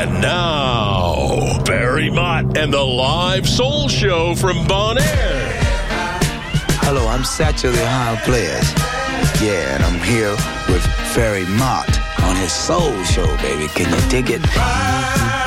And now, Barry Mott and the live soul show from Bonaire. Hello, I'm Satchel the Ohio Players. Yeah, and I'm here with Barry Mott on his soul show, baby. Can you dig it?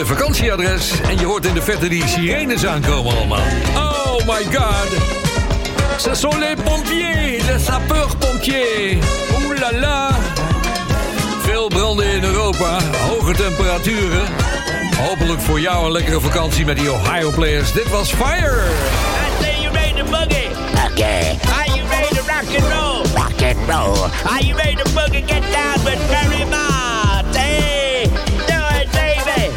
Je vakantieadres en je hoort in de verte die sirenes aankomen allemaal. Oh my god. Ce sont les pompiers, les sapeurs-pompiers. Oeh la la. Veel branden in Europa, hoge temperaturen. Hopelijk voor jou een lekkere vakantie met die Ohio Players. Dit was Fire. I say you ready to boogie. Okay, Are you ready to rock and roll? rock and roll. Are you ready to boogie? Get down with Barry Mott. Hey, do it, baby.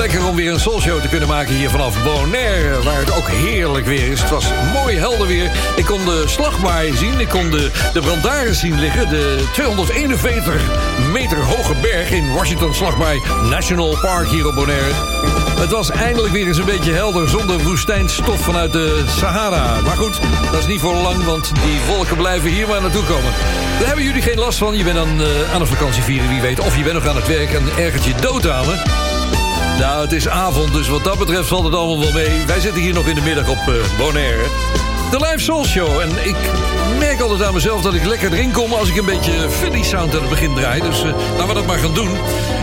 Lekker om weer een soulshow te kunnen maken hier vanaf Bonaire. Waar het ook heerlijk weer is. Het was mooi helder weer. Ik kon de slagbaai zien. Ik kon de, de brandaren zien liggen. De 241 meter hoge berg in Washington Slagbaai National Park hier op Bonaire. Het was eindelijk weer eens een beetje helder zonder woestijnstof vanuit de Sahara. Maar goed, dat is niet voor lang, want die wolken blijven hier maar naartoe komen. Daar hebben jullie geen last van. Je bent aan, eh, aan een vakantie vieren, wie weet. Of je bent nog aan het werk en ergert je dood. Nou, het is avond, dus wat dat betreft valt het allemaal wel mee. Wij zitten hier nog in de middag op eh, Bonaire. De Live Soul Show. En ik merk altijd aan mezelf dat ik lekker erin kom... als ik een beetje Philly sound aan het begin draai. Dus uh, laten we dat maar gaan doen.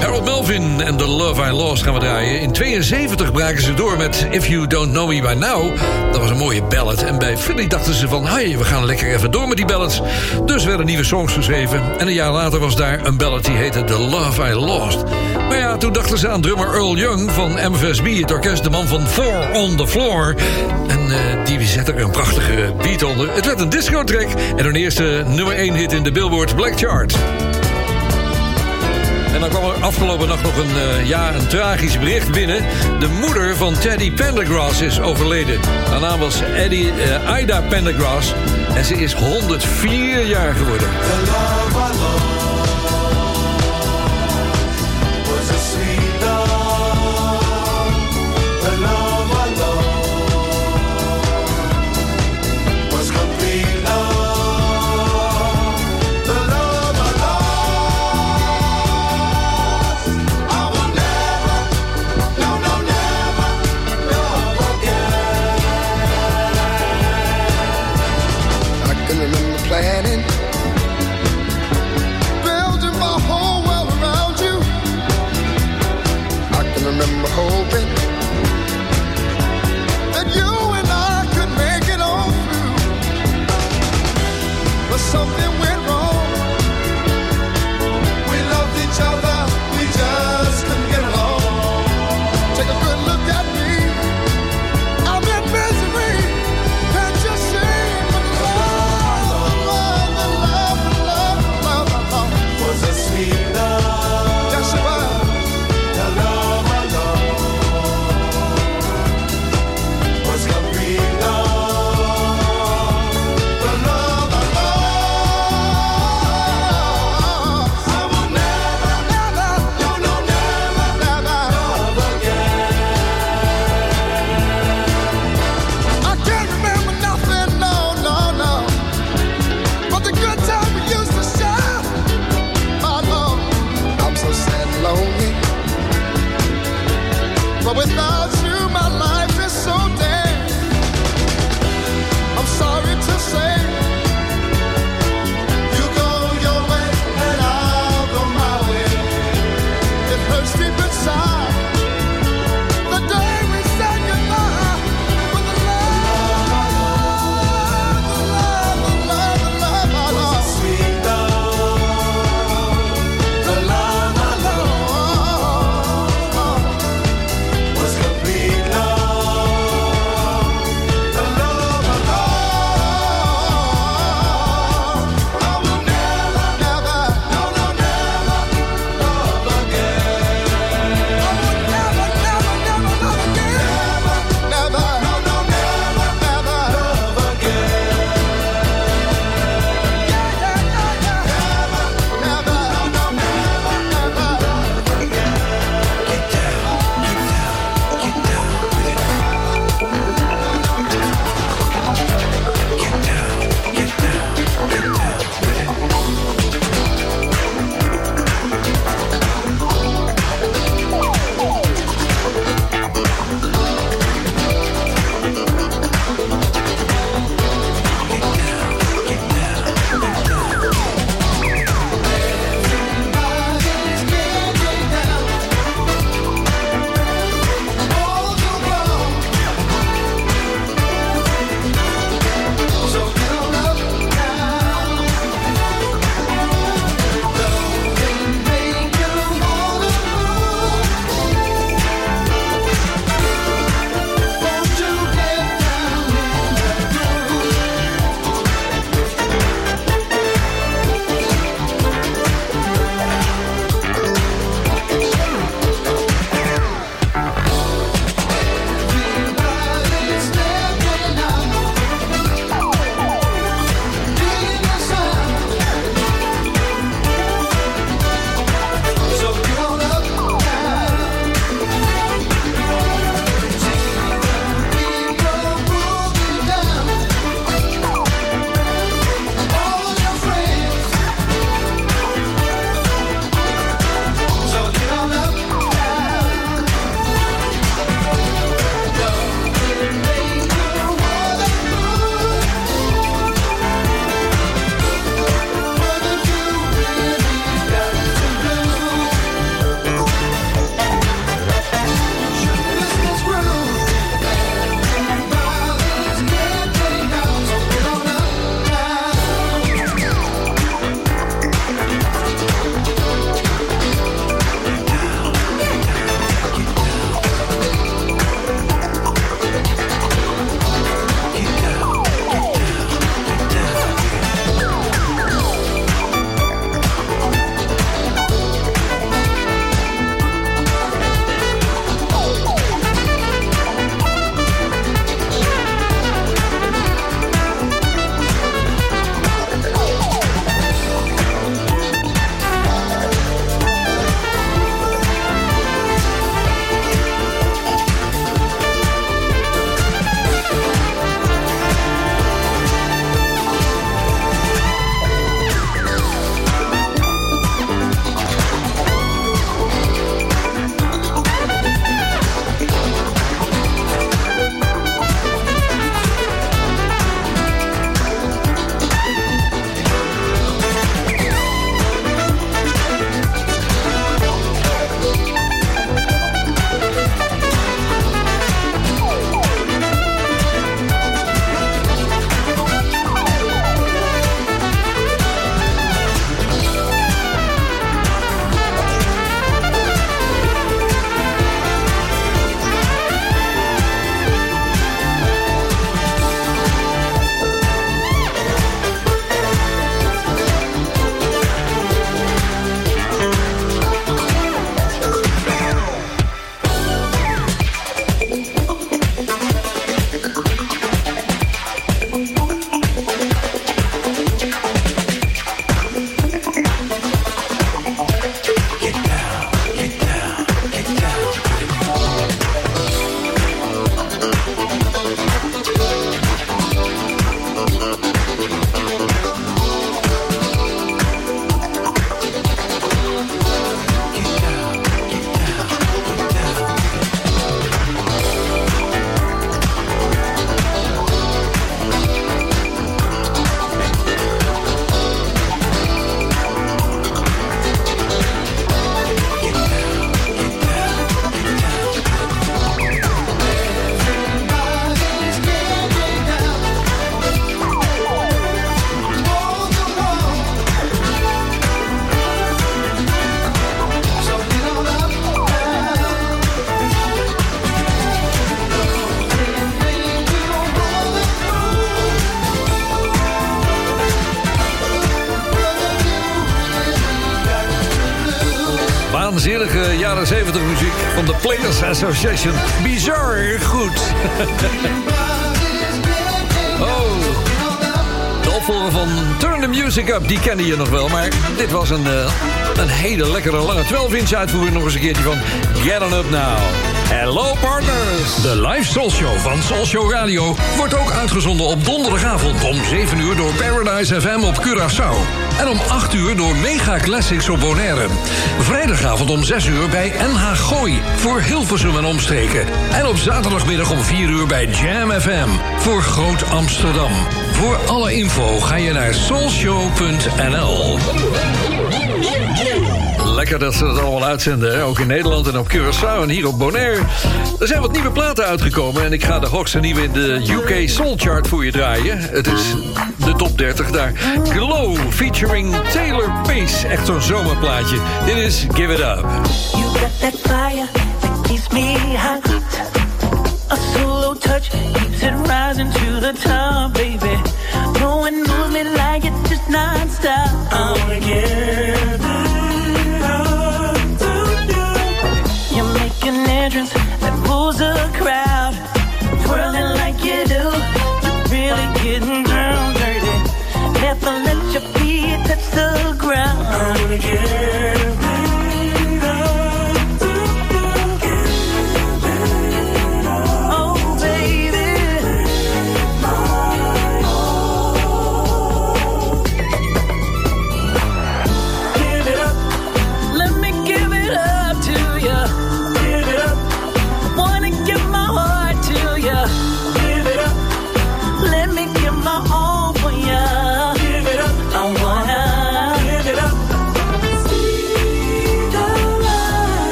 Harold Melvin en The Love I Lost gaan we draaien. In 72 braken ze door met If You Don't Know Me By Now. Dat was een mooie ballad. En bij Philly dachten ze van... hey, we gaan lekker even door met die ballads. Dus werden nieuwe songs geschreven. En een jaar later was daar een ballad die heette The Love I Lost. Maar ja, toen dachten ze aan drummer Earl Young van MFSB... het orkest, de man van Four on the Floor. En uh, die zette er een Het werd een disco-track en hun eerste nummer 1 hit in de Billboard Black Chart. En dan kwam er afgelopen nacht nog een, uh, ja, een tragisch bericht binnen. De moeder van Teddy Pendergrass is overleden. Haar naam was Eddie, uh, Ida Pendergrass. En ze is 104 jaar geworden. Association. Bizar goed. oh. De opvolger van Turn the Music Up, die kende je nog wel. Maar dit was een, uh, een hele lekkere lange 12-inch uitvoering. Nog eens een keertje van Get On Up Now. Hello partners! De live Soul Show van Soul Show Radio wordt ook uitgezonden op donderdagavond om 7 uur door Paradise FM op Curaçao. En om 8 uur door Mega Classics op Bonaire. Vrijdagavond om 6 uur bij NH Gooi voor Hilversum en omstreken. En op zaterdagmiddag om 4 uur bij Jam FM voor Groot Amsterdam. Voor alle info ga je naar soulshow.nl. Lekker dat ze dat allemaal uitzenden, hè? ook in Nederland en op Curaçao en hier op Bonaire. Er zijn wat nieuwe platen uitgekomen en ik ga de hoogste nieuwe in de UK Soul Chart voor je draaien. Het is top 30 daar. Glow featuring Taylor Pace, echt zo'n zomerplaatje. Dit is Give It Up. You got that fire that keeps me hot. A solo touch keeps it rising to the top, baby. No one moves me like it, just non-stop. I wanna I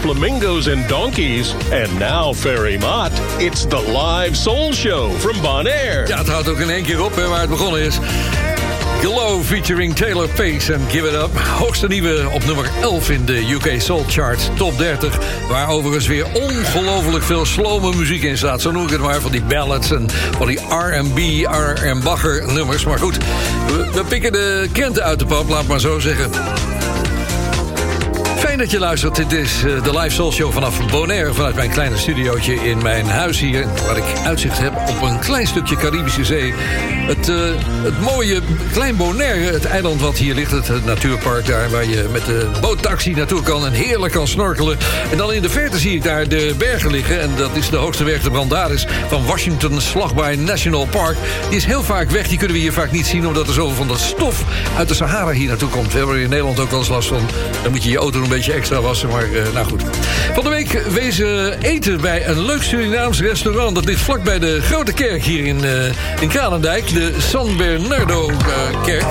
flamingos and donkeys, and now Ferry Mott, it's the live soul show from Bonaire. Ja, het houdt ook in één keer op waar het begonnen is. Glow featuring Taylor Pace en Give It Up. Hoogste nieuwe op nummer 11 in de UK Soul Chart Top 30. Waar overigens weer ongelooflijk veel slome muziek in staat. Zo noem ik het maar, van die ballads en van die R&B, R&B bagger nummers. Maar goed, we, we pikken de krenten uit de pap, laat maar zo zeggen. Fijn dat je luistert. Dit is eh, de live soul show vanaf Bonaire. Vanuit mijn kleine studiootje in mijn huis hier. Waar ik uitzicht heb op een klein stukje Caribische Zee. Het, eh, het mooie klein Bonaire, het eiland wat hier ligt. Het, natuurpark daar waar je met de boottaxi naartoe kan. En heerlijk kan snorkelen. En dan in de verte zie ik daar de bergen liggen. En dat is de hoogste berg, de Brandaris van Washington Slagbaai National Park. Die is heel vaak weg. Die kunnen we hier vaak niet zien. Omdat er zoveel van dat stof uit de Sahara hier naartoe komt. We hebben er in Nederland ook wel eens last van. Dan moet je je auto een beetje extra wassen. Maar eh, nou goed. Van de week wezen eten bij een leuk Surinaams restaurant. Dat ligt vlak bij de Grote Kerk hier in, eh in Kralendijk. De San Bernardo eh.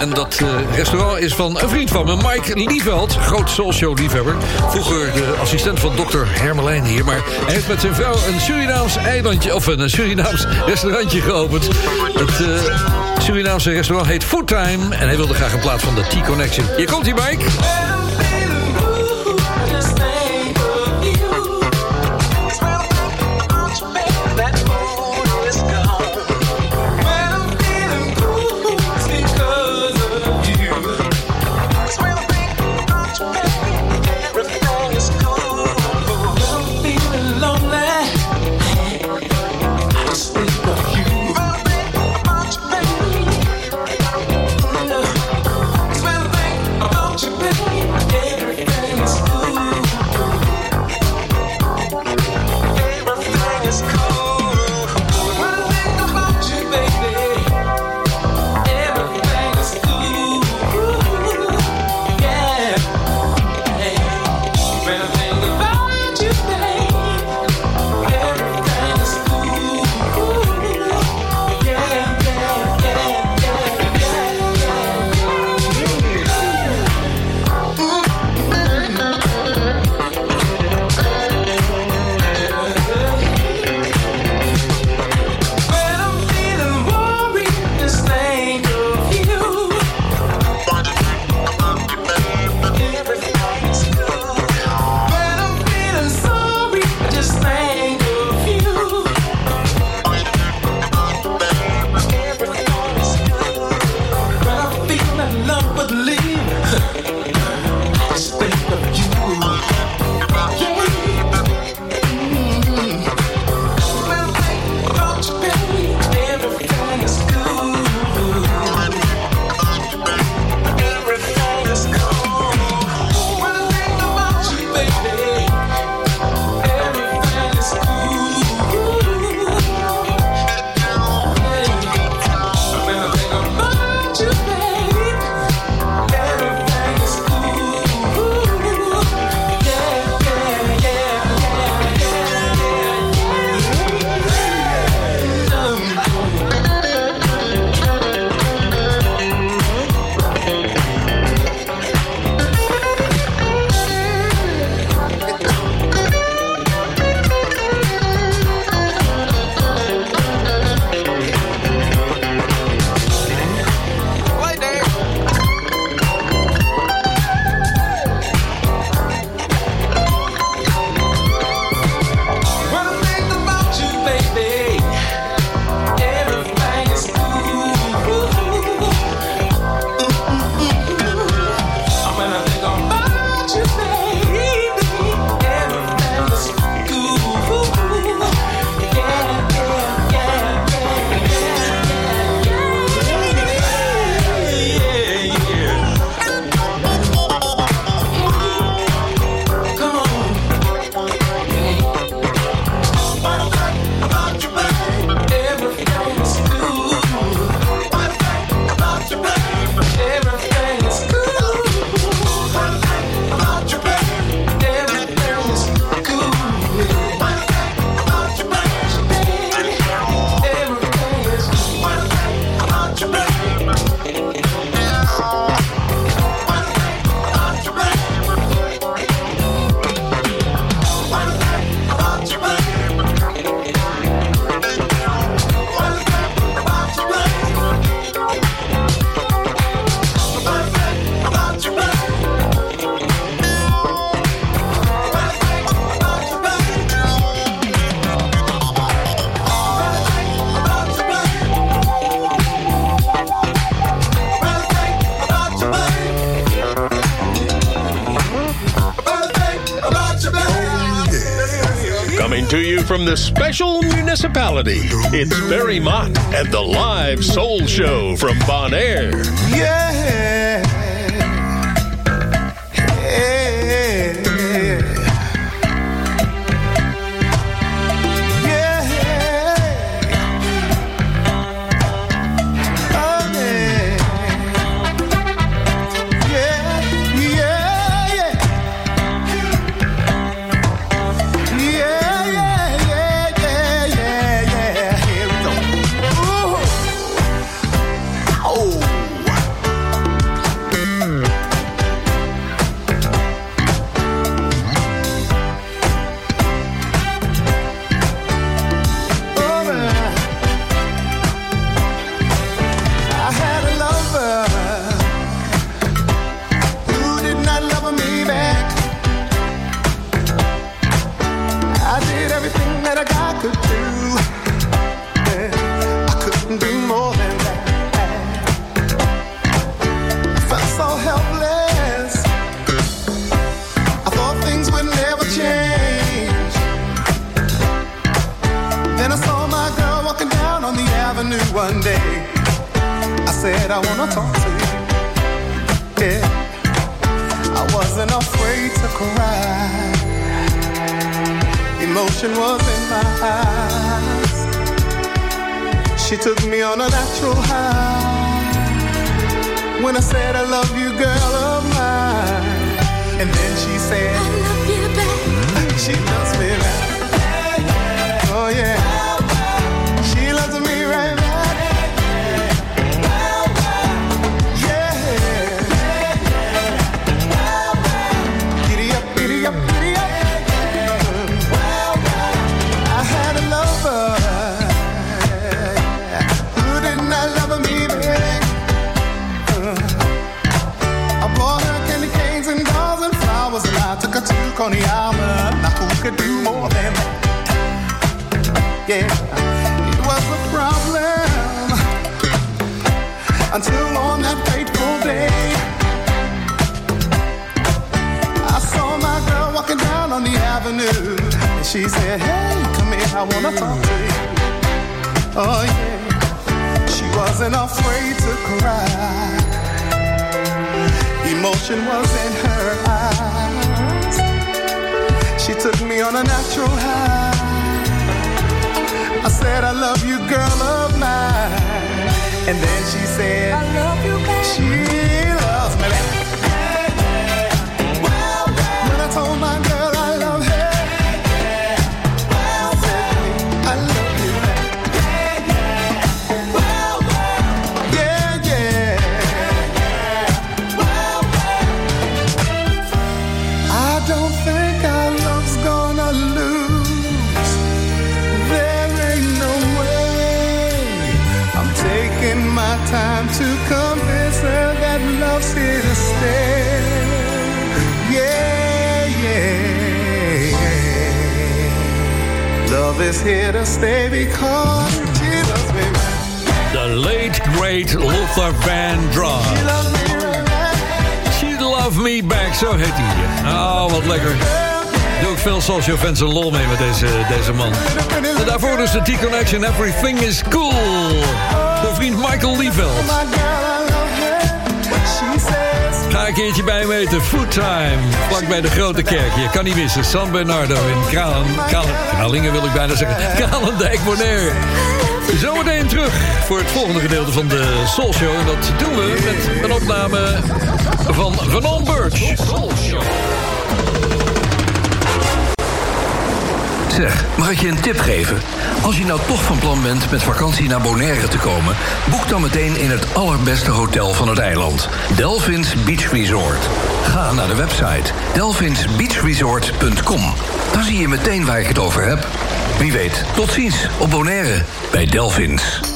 En dat eh, restaurant is van een vriend van me, Mike Lieveld. Groot soulshow liefhebber. Vroeger de assistent van dokter Hermelijn hier. Maar hij heeft met zijn vrouw een Surinaams eilandje... of een Surinaams restaurantje geopend. Het eh, Surinaamse restaurant heet Food Time. En hij wilde graag een plaats van de T-Connection. Hier komt hij, Mike. From the special municipality, it's Barry Mott and the live soul show from Bonaire. Yeah. Yeah. Is here to stay because she loves me. The late great Luther Vandross. She loves me. She Love Me Back, zo heet hij. Oh, wat lekker. Doe ik veel social fans een lol mee met deze, deze man. En daarvoor dus de T-Connection Everything is Cool. De vriend Michael Lieveld. Ga een keertje bij me eten. Food time. Vlak bij de grote kerk. Je kan niet missen. San Bernardo in Kralen, Kralingen wil ik bijna zeggen. Kralendijk Bonaire. Zometeen terug voor het volgende gedeelte van de Soul Show. En dat doen we met een opname van Van Birch. Soul Show. Zeg, mag ik je een tip geven? Als je nou toch van plan bent met vakantie naar Bonaire te komen... boek dan meteen in het allerbeste hotel van het eiland. Delphins Beach Resort. Ga naar de website delphinsbeachresort.com. Dan zie je meteen waar ik het over heb. Wie weet, tot ziens op Bonaire bij Delphins.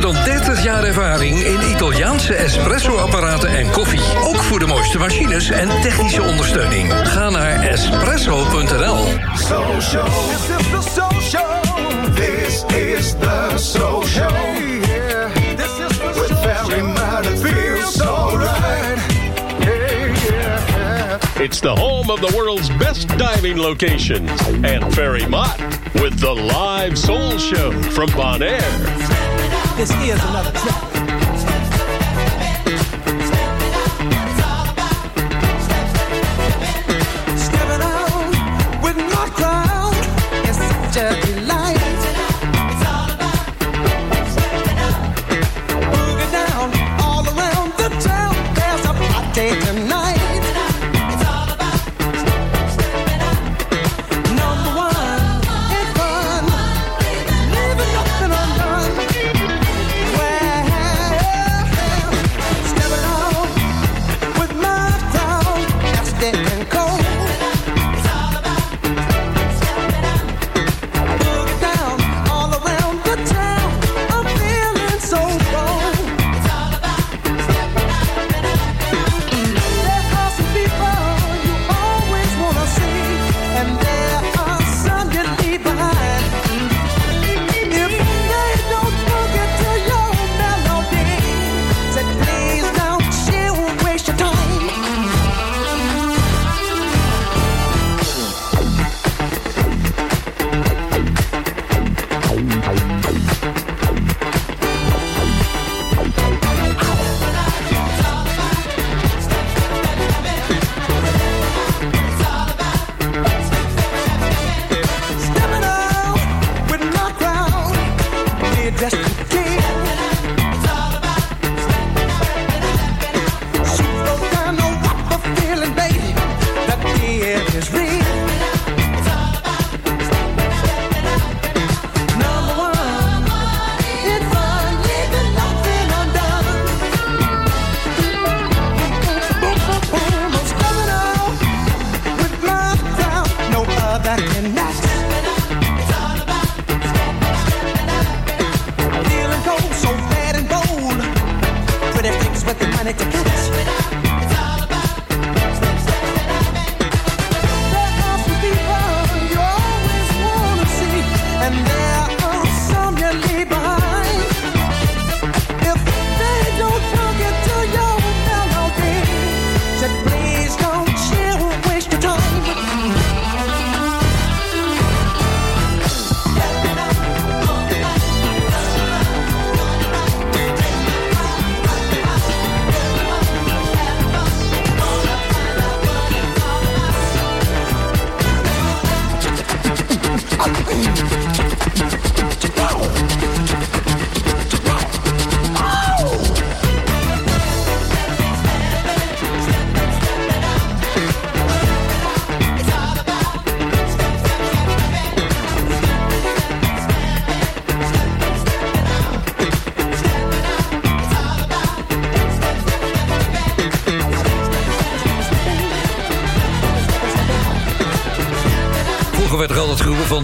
dan 30 jaar ervaring in Italiaanse espresso-apparaten en koffie. Ook voor de mooiste machines en technische ondersteuning. Ga naar espresso.nl. Social. This is the social. This is the social. This is the With very much it feels so right. Hey, yeah. It's the home of the world's best diving locations. And Ferry Mott with the live soul show from Bonaire. This is another track.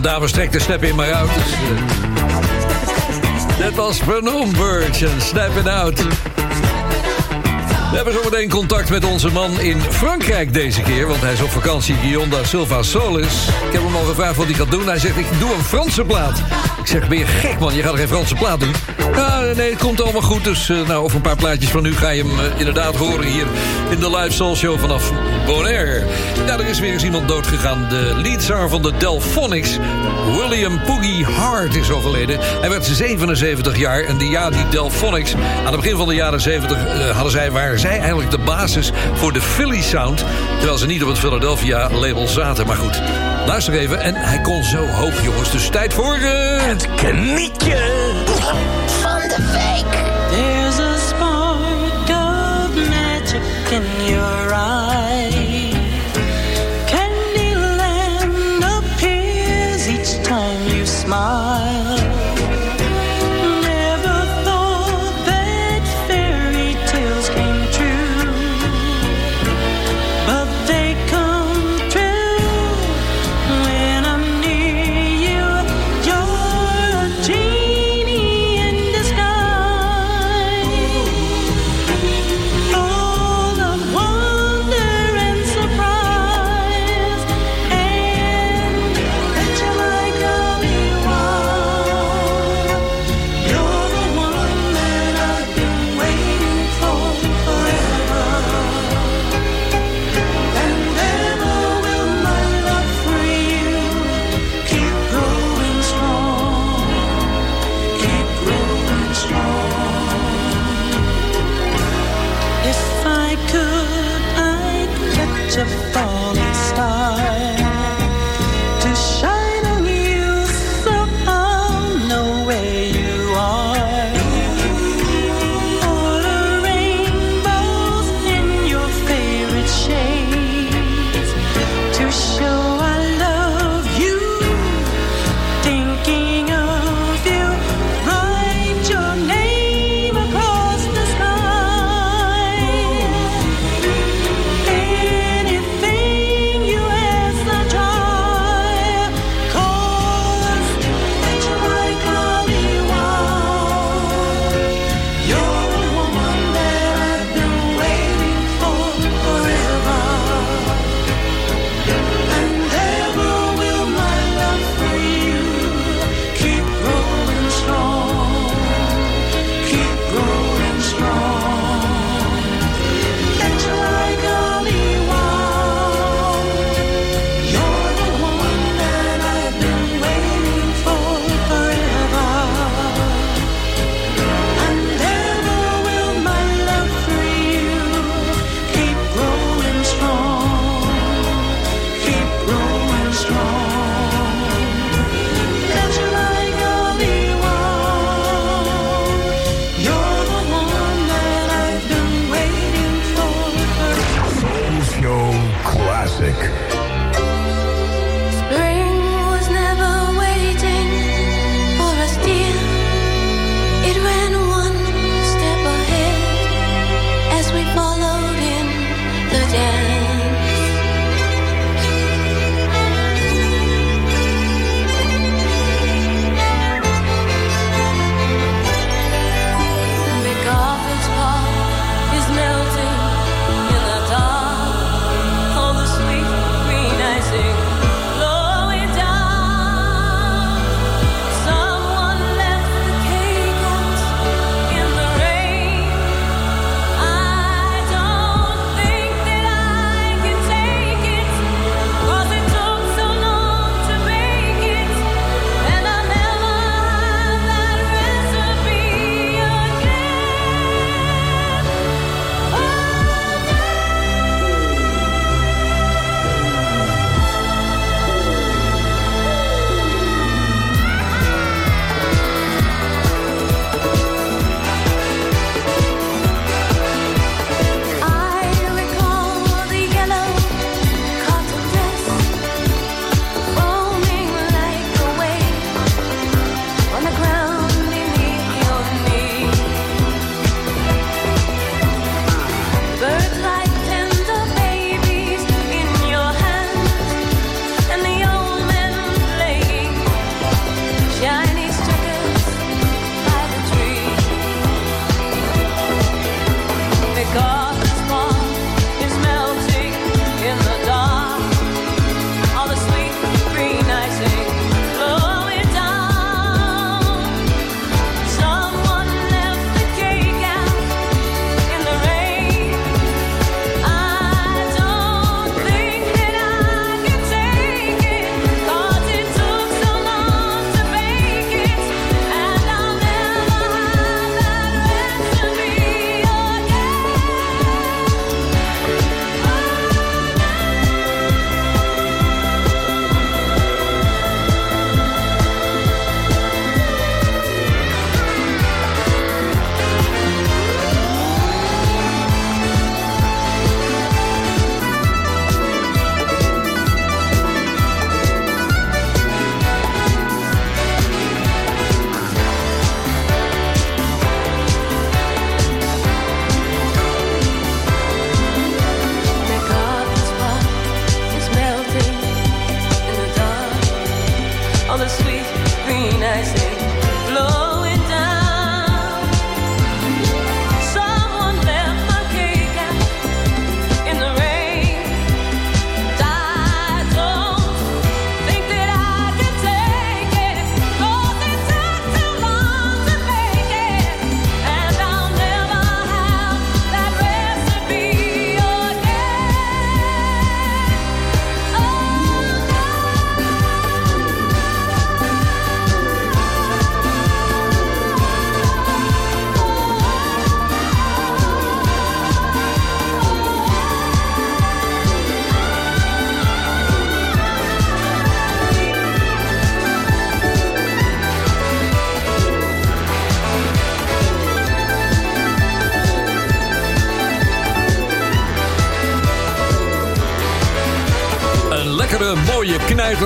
Van dames trek de snap in maar uit. Dat was Vernon Birch en Snap It Out. We hebben zometeen contact met onze man in Frankrijk deze keer... want hij is op vakantie, Guillaume da Silva Solis. Ik heb hem al gevraagd wat hij gaat doen. Hij zegt, ik doe een Franse plaat. Ik zeg, ben je gek man, je gaat geen Franse plaat doen? Ja, nee, het komt allemaal goed. Dus uh, nou, over een paar plaatjes van nu ga je hem uh, inderdaad horen... hier in de Live Soul Show vanaf Bonaire. Ja, er is weer eens iemand doodgegaan. De leadzanger van de Delphonics, William Poogie Hart, is overleden. Hij werd 77 jaar en de ja, die Delphonics... aan het begin van de jaren 70 uh, hadden zij, waren zij eigenlijk de basis voor de Philly Sound... terwijl ze niet op het Philadelphia-label zaten. Maar goed, luister even. En hij kon zo hoog, jongens. Dus tijd voor... Het knietje There's a spark of magic in your eyes.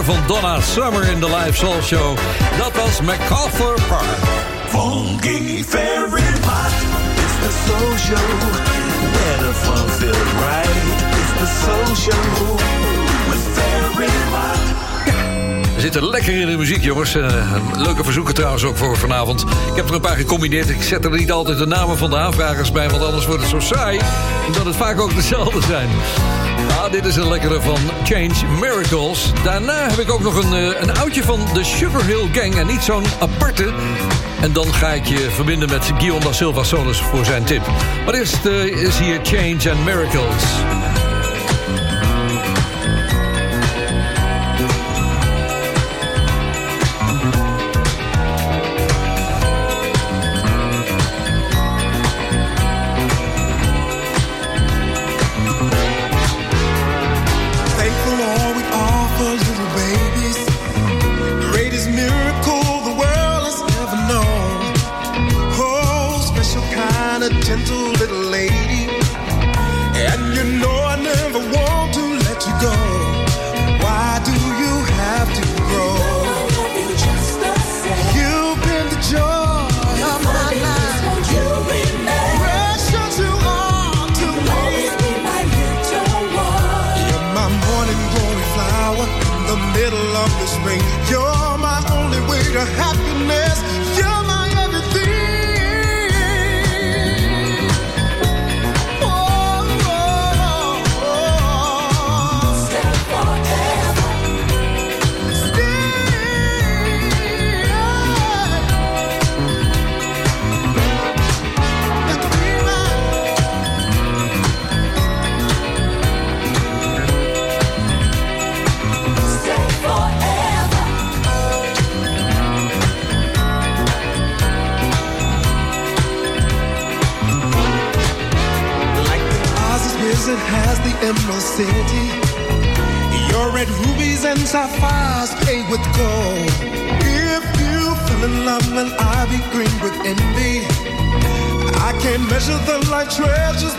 Van Donna Summer in de Live Soul Show. Dat was MacArthur Park. Funky Fairy Pot. It's the soul show. Where the fun feels right. It's the soul show. Zitten lekker in de muziek, jongens. Eh, leuke verzoeken trouwens ook voor vanavond. Ik heb er een paar gecombineerd. Ik zet er niet altijd de namen van de aanvragers bij... want anders wordt het zo saai, omdat het vaak ook dezelfde zijn. Ah, dit is een lekkere van Change Miracles. Daarna heb ik ook nog een, eh, een oudje van de Sugar Hill Gang... en niet zo'n aparte. En dan ga ik je verbinden met Guillaume da Silva Solis voor zijn tip. Maar eerst eh, is hier Change and Miracles.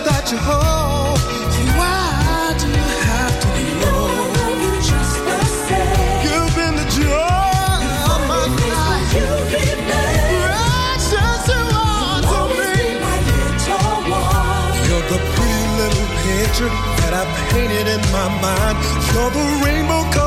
That you hold. Why do you have to be gone? You've been the jewel in my life. Precious you are to me, my little one. You're the pretty little picture that I painted in my mind. You're the rainbow colored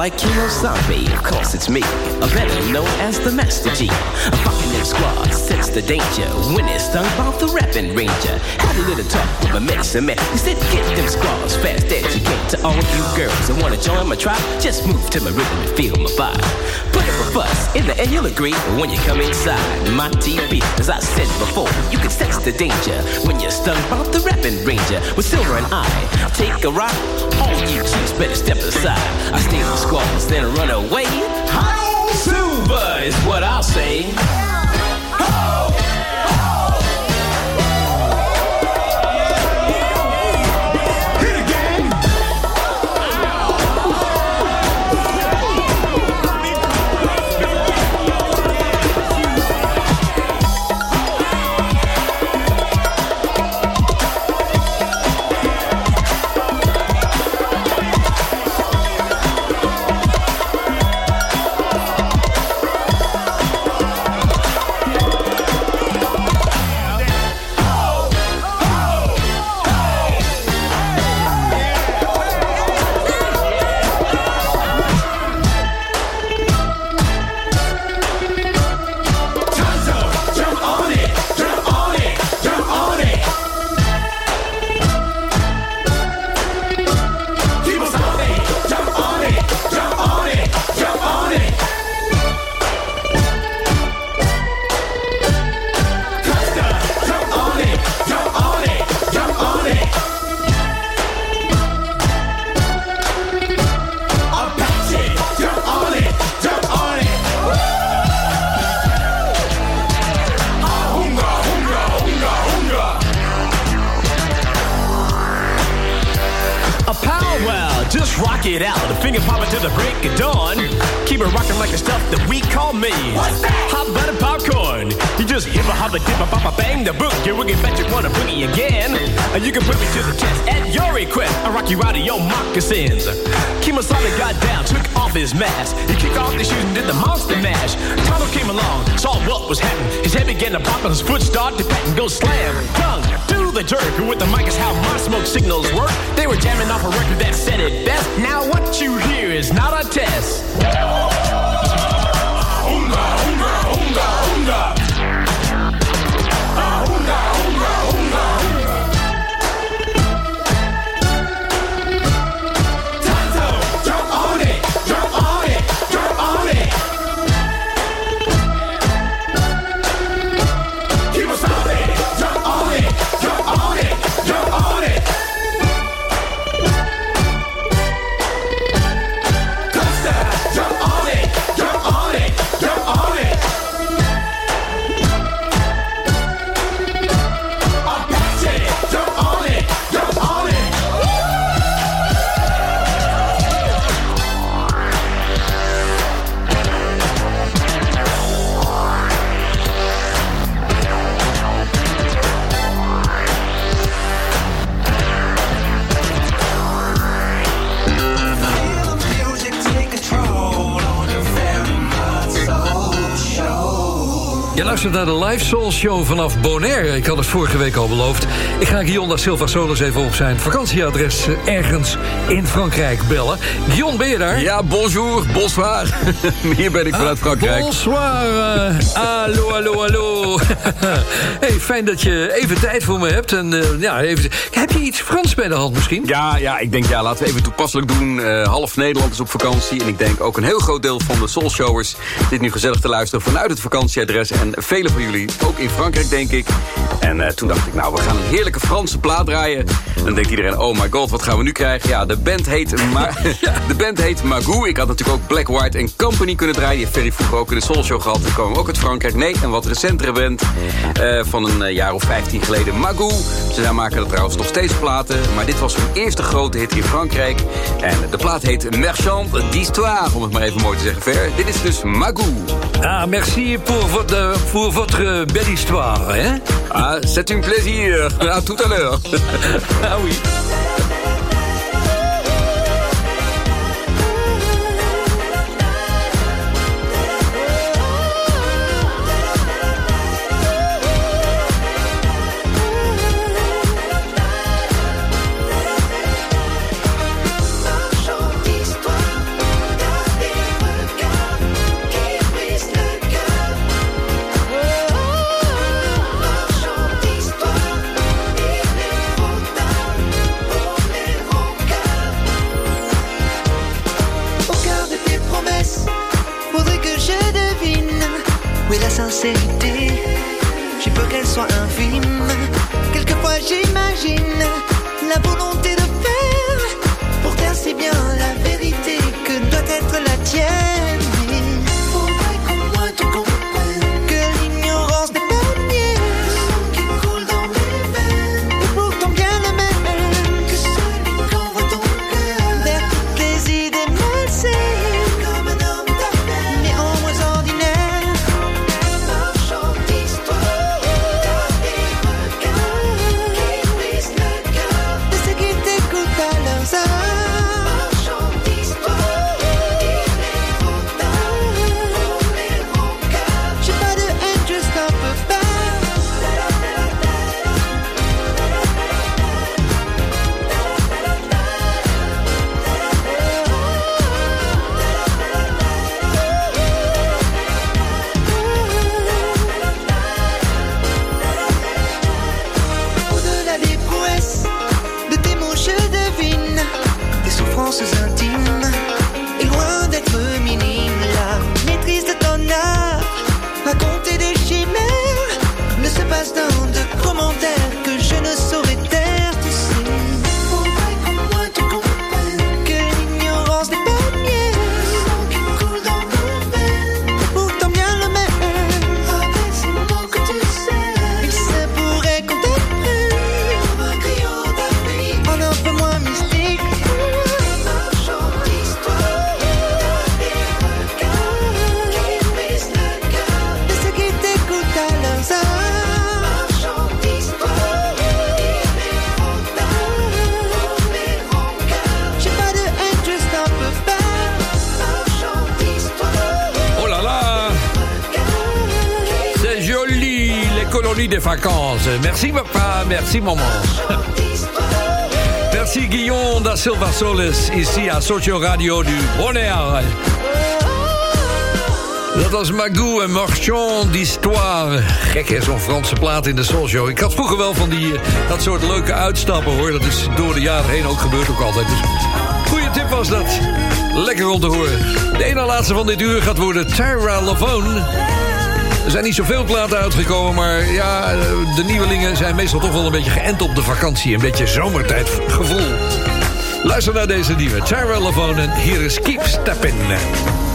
Like Kimosabe, of course it's me. A better known as the Master G. A fucking squad, sense the danger. When it's stung by the rapping ranger. Had a little talk with my medicine man. He said, get them squads fast as you. To all you girls that wanna join my tribe, just move to my rhythm and feel my vibe. Fuss, in the end you'll agree. When you come inside my TV, as I said before, you can sense the danger. When you're stung by the rapping ranger. With Silver and I, take a ride. All you chicks better step aside. I in the squads, then run away. Hi, Silver is what I'll say. A Show vanaf Bonaire. Ik had het vorige week al beloofd. Ik ga Guillaume da Silva Solis even op zijn vakantieadres eh, ergens in Frankrijk bellen. Guillaume, ben je daar? Ja, bonjour, bonsoir. Hier ben ik vanuit Frankrijk. Bonsoir. eh, hallo, hallo, hallo. hey, fijn dat je even tijd voor me hebt. En, eh, ja, even, heb je iets Frans bij de hand misschien? Ja, ja, ik denk ja, laten we even toepasselijk doen. Half Nederland is op vakantie. En ik denk ook een heel groot deel van de Soulshowers... zit nu gezellig te luisteren vanuit het vakantieadres. En velen van jullie ook in Frankrijk, denk ik. En eh, toen dacht ik, nou, we gaan een heerlijke Franse plaat draaien. En dan denkt iedereen, oh my god, wat gaan we nu krijgen? Ja, de band heet, Ma de band heet Magoo. Ik had natuurlijk ook Black, White and Company kunnen draaien. Die heeft Ferry vroeger ook in de Soulshow gehad. Die komen ook uit Frankrijk. Nee, een wat recentere band eh, van een eh, jaar of 15 geleden. Magoo. Ze daar maken er trouwens nog steeds platen. Maar dit was hun eerste grote hit in Frankrijk. En de plaat heet Merchant d'Histoire. Om het maar even mooi te zeggen, Ver. Dit is dus Magoo. Ah, merci pour votre, pour votre belle histoire, hè? Ah, c'est un plaisir. À tout à l'heure. ah oui. La sincérité. J'ai peur qu'elle soit infime. Quelquefois j'imagine la volonté de faire pour taire si bien la vérité que doit être la tienne. Merci papa, merci maman. Merci Guillaume da Silva Solis, ici à Socio Radio du Bonaire. Dat was Magoo en Marchand d'Histoire. Gek hè, zo'n Franse plaat in de Soulshow. Ik had vroeger wel van die, eh, dat soort leuke uitstappen hoor. Dat is door de jaren heen ook gebeurd ook altijd. Dus goeie tip was dat. Lekker om te horen. De ene laatste van dit uur gaat worden Tyra Lavone. Er zijn niet zoveel platen uitgekomen, maar ja, eh, de nieuwelingen zijn meestal toch wel een beetje geënt op de vakantie. Een beetje zomertijdgevoel. Luister naar deze nieuwe Lavone en hier is Keep Steppin'.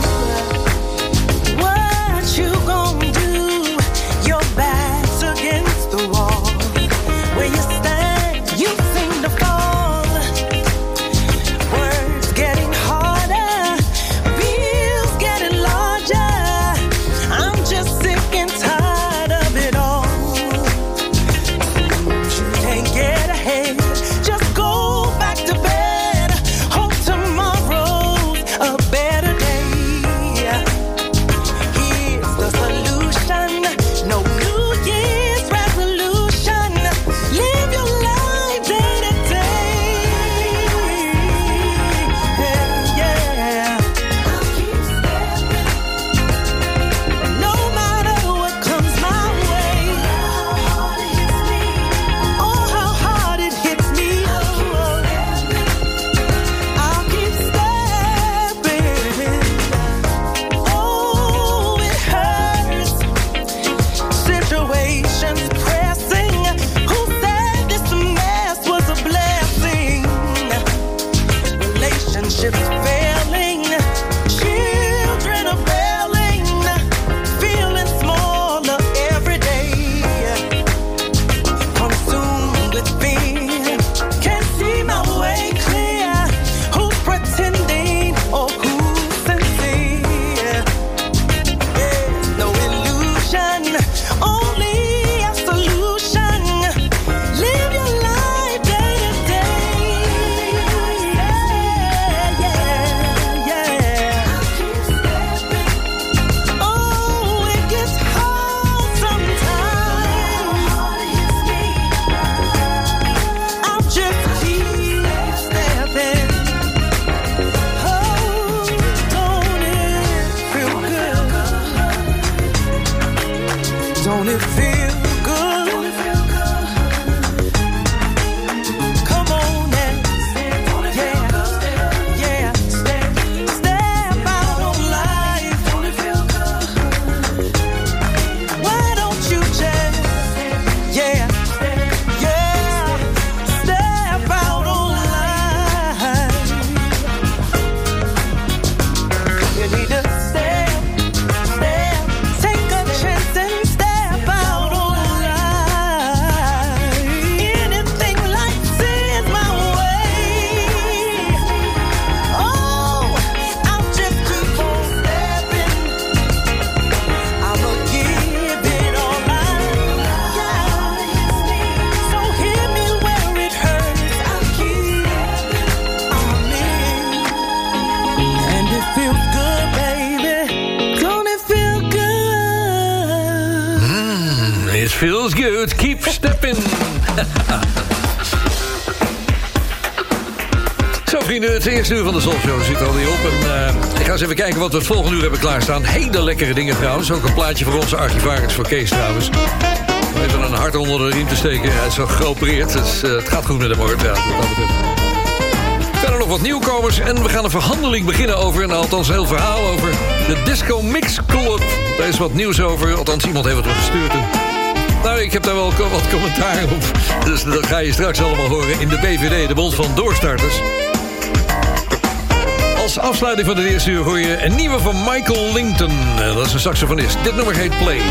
Feels good. Keep stepping. Zo vrienden, het eerste uur van de Soul Show zit alweer op. En, eh, ik ga eens even kijken wat we het volgende uur hebben klaarstaan. Hele lekkere dingen trouwens. Ook een plaatje voor onze archivaris, voor Kees trouwens. Om Even een hart onder de riem te steken. Hij is zo geopereerd, dus het gaat goed met hem hoor. Ja. Verder nog wat nieuwkomers en we gaan een verhandeling beginnen over... en althans een heel verhaal over de Disco Mix Club. Daar is wat nieuws over, althans iemand heeft het gestuurd. En, nou, ik heb daar wel wat commentaar op. Dus dat ga je straks allemaal horen in de BVD, de Bond van Doorstarters. Als afsluiting van de eerste uur hoor je een nieuwe van Michael Linton. Dat is een saxofonist. Dit nummer heet Play.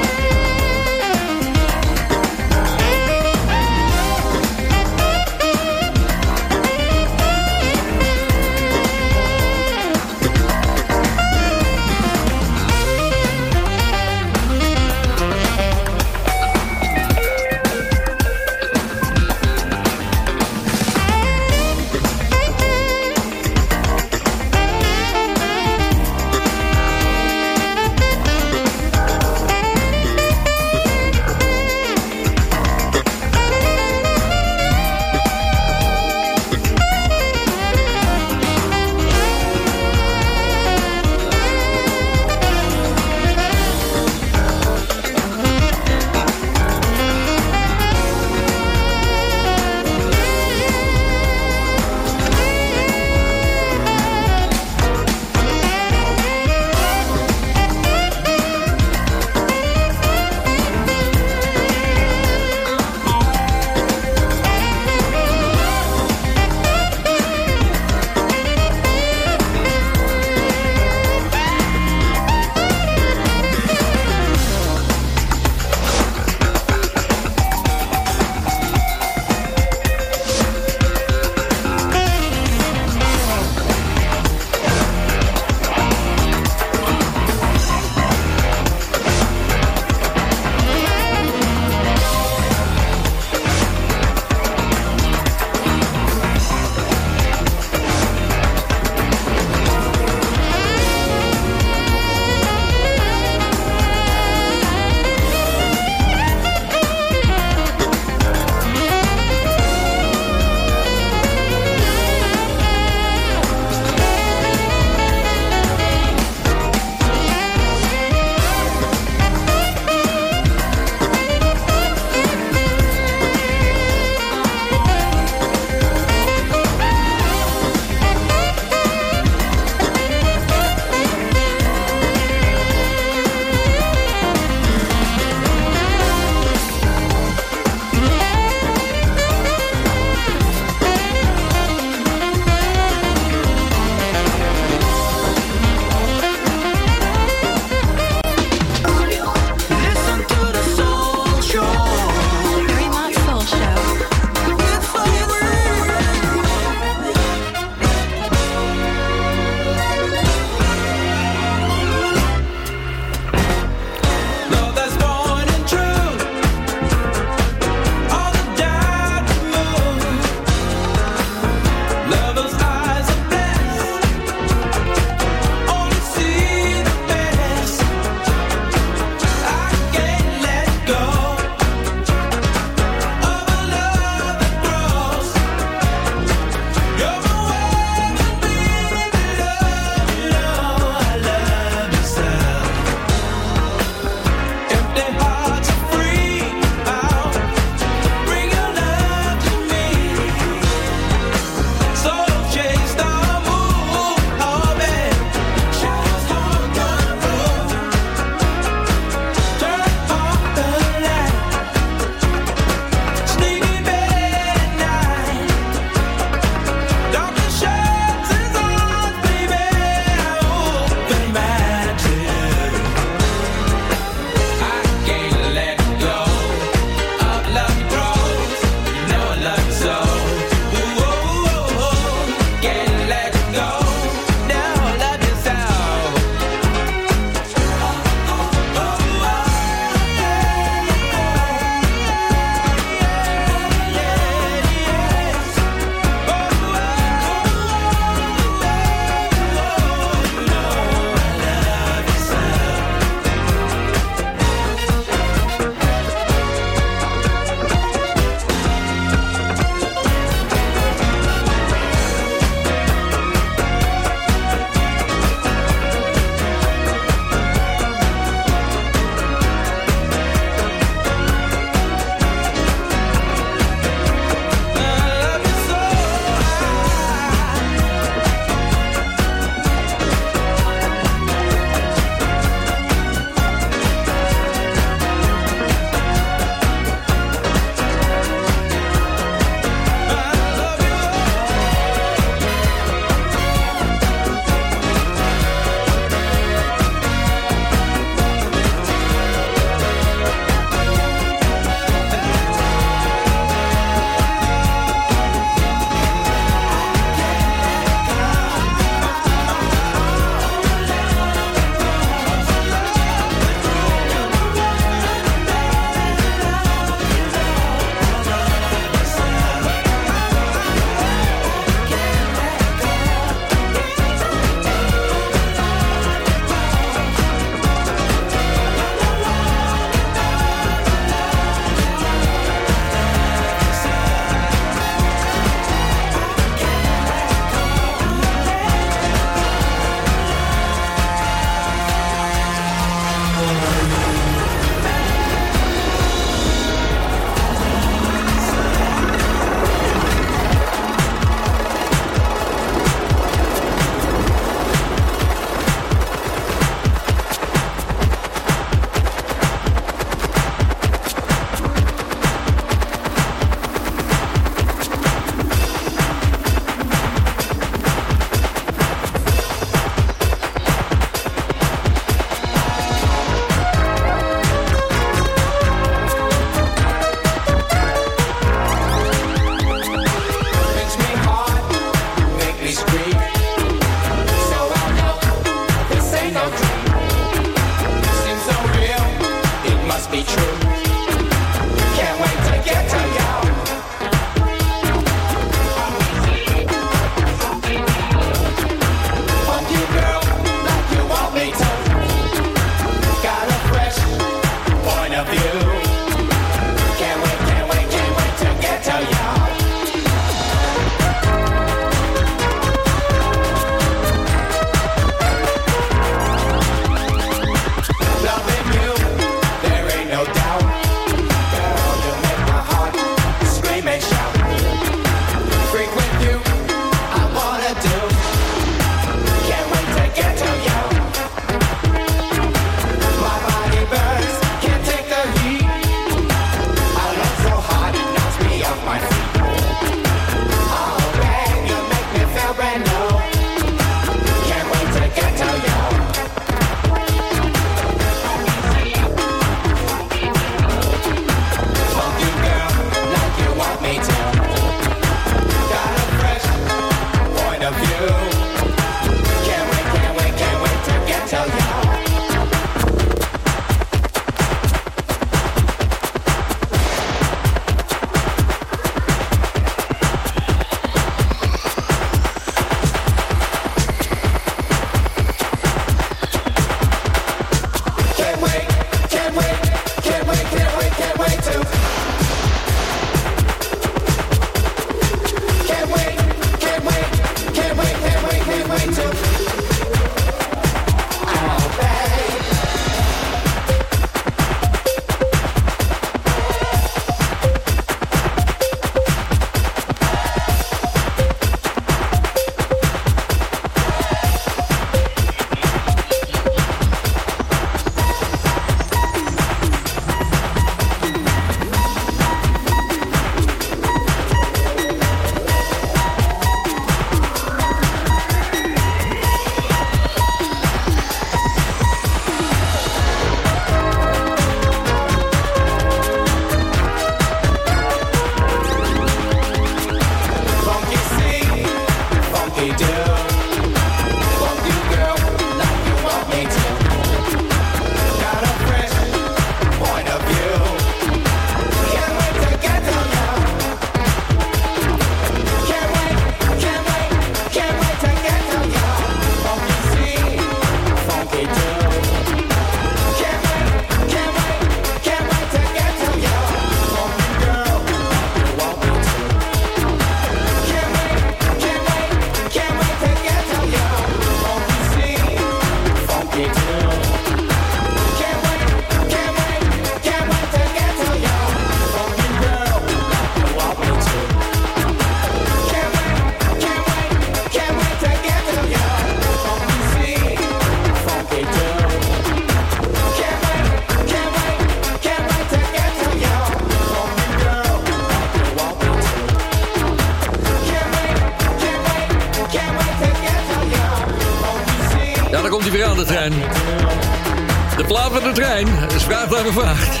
De trein is vraag naar gevraagd.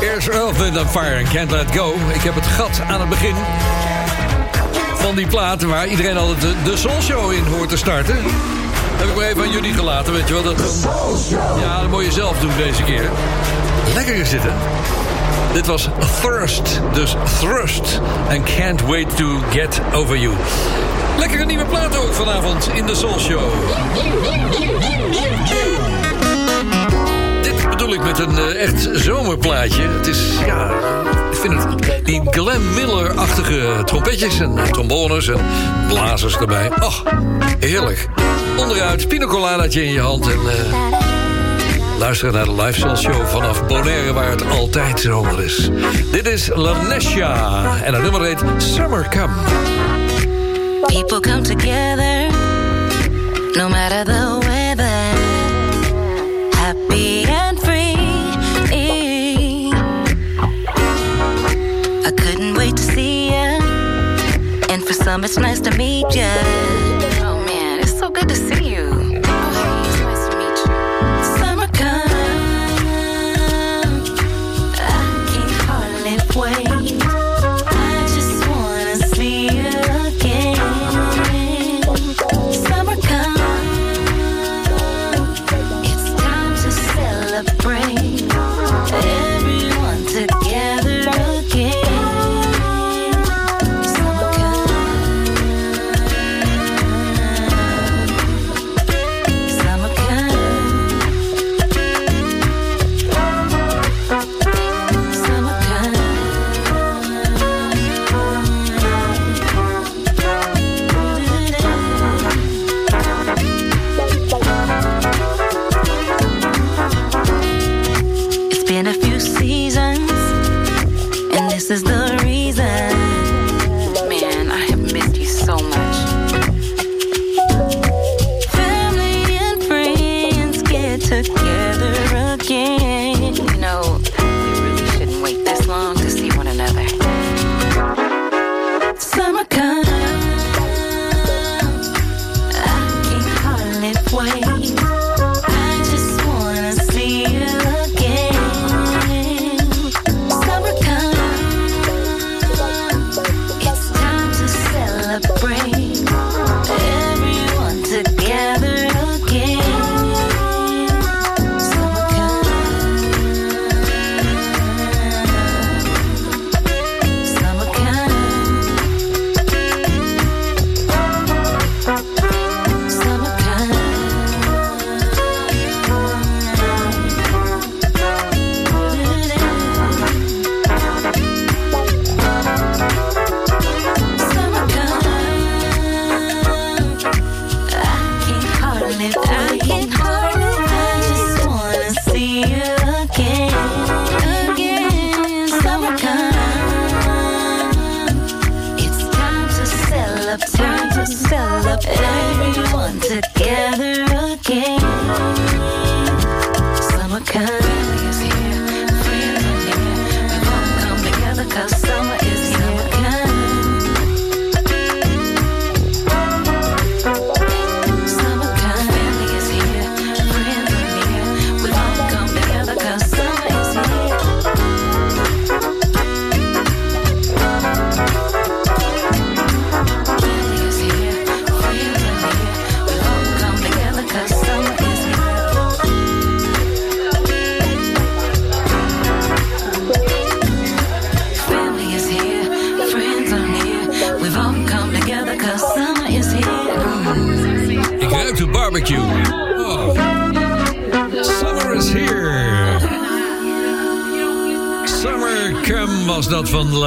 Eerst Earth, Wind and Fire and Can't Let Go. Ik heb het gat aan het begin van die plaat... waar iedereen altijd de, de Soul Show in hoort te starten. Heb ik maar even aan jullie gelaten, weet je wel. Dat, ja, dat moet je zelf doen deze keer. Lekker is dit, was Thirst, dus Thrust. And Can't Wait to Get Over You. Lekkere nieuwe plaat ook vanavond in de Soul Show. Bedoel ik met een eh, echt zomerplaatje. Het is, ja, ik vind het die Glenn Miller-achtige trompetjes en trombones en blazers erbij. Oh, heerlijk. Onderuit, pina coladaatje in je hand en... eh, Luisteren naar de Live Show vanaf Bonaire, waar het altijd zomer is. Dit is Lanesha en het nummer heet Summer Come. People come together, no matter the it's nice to meet you.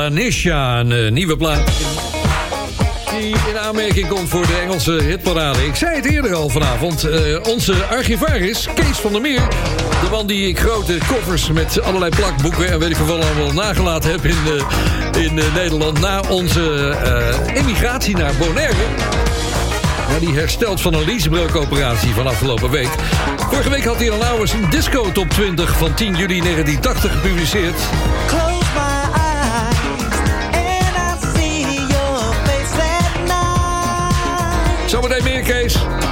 Lanisha, een eh, nieuwe plaat. Die in aanmerking komt voor de Engelse hitparade. Ik zei het eerder al vanavond. eh, onze archivaris, Kees van der Meer... de man die ik grote koffers met allerlei plakboeken... en weet ik veel allemaal nagelaten heb in, eh, in Nederland... na onze emigratie naar Bonaire... Die herstelt van een liesbreukoperatie van afgelopen week. Vorige week had hij al nou een disco top 20 van 10 juli 1980 gepubliceerd. Kees.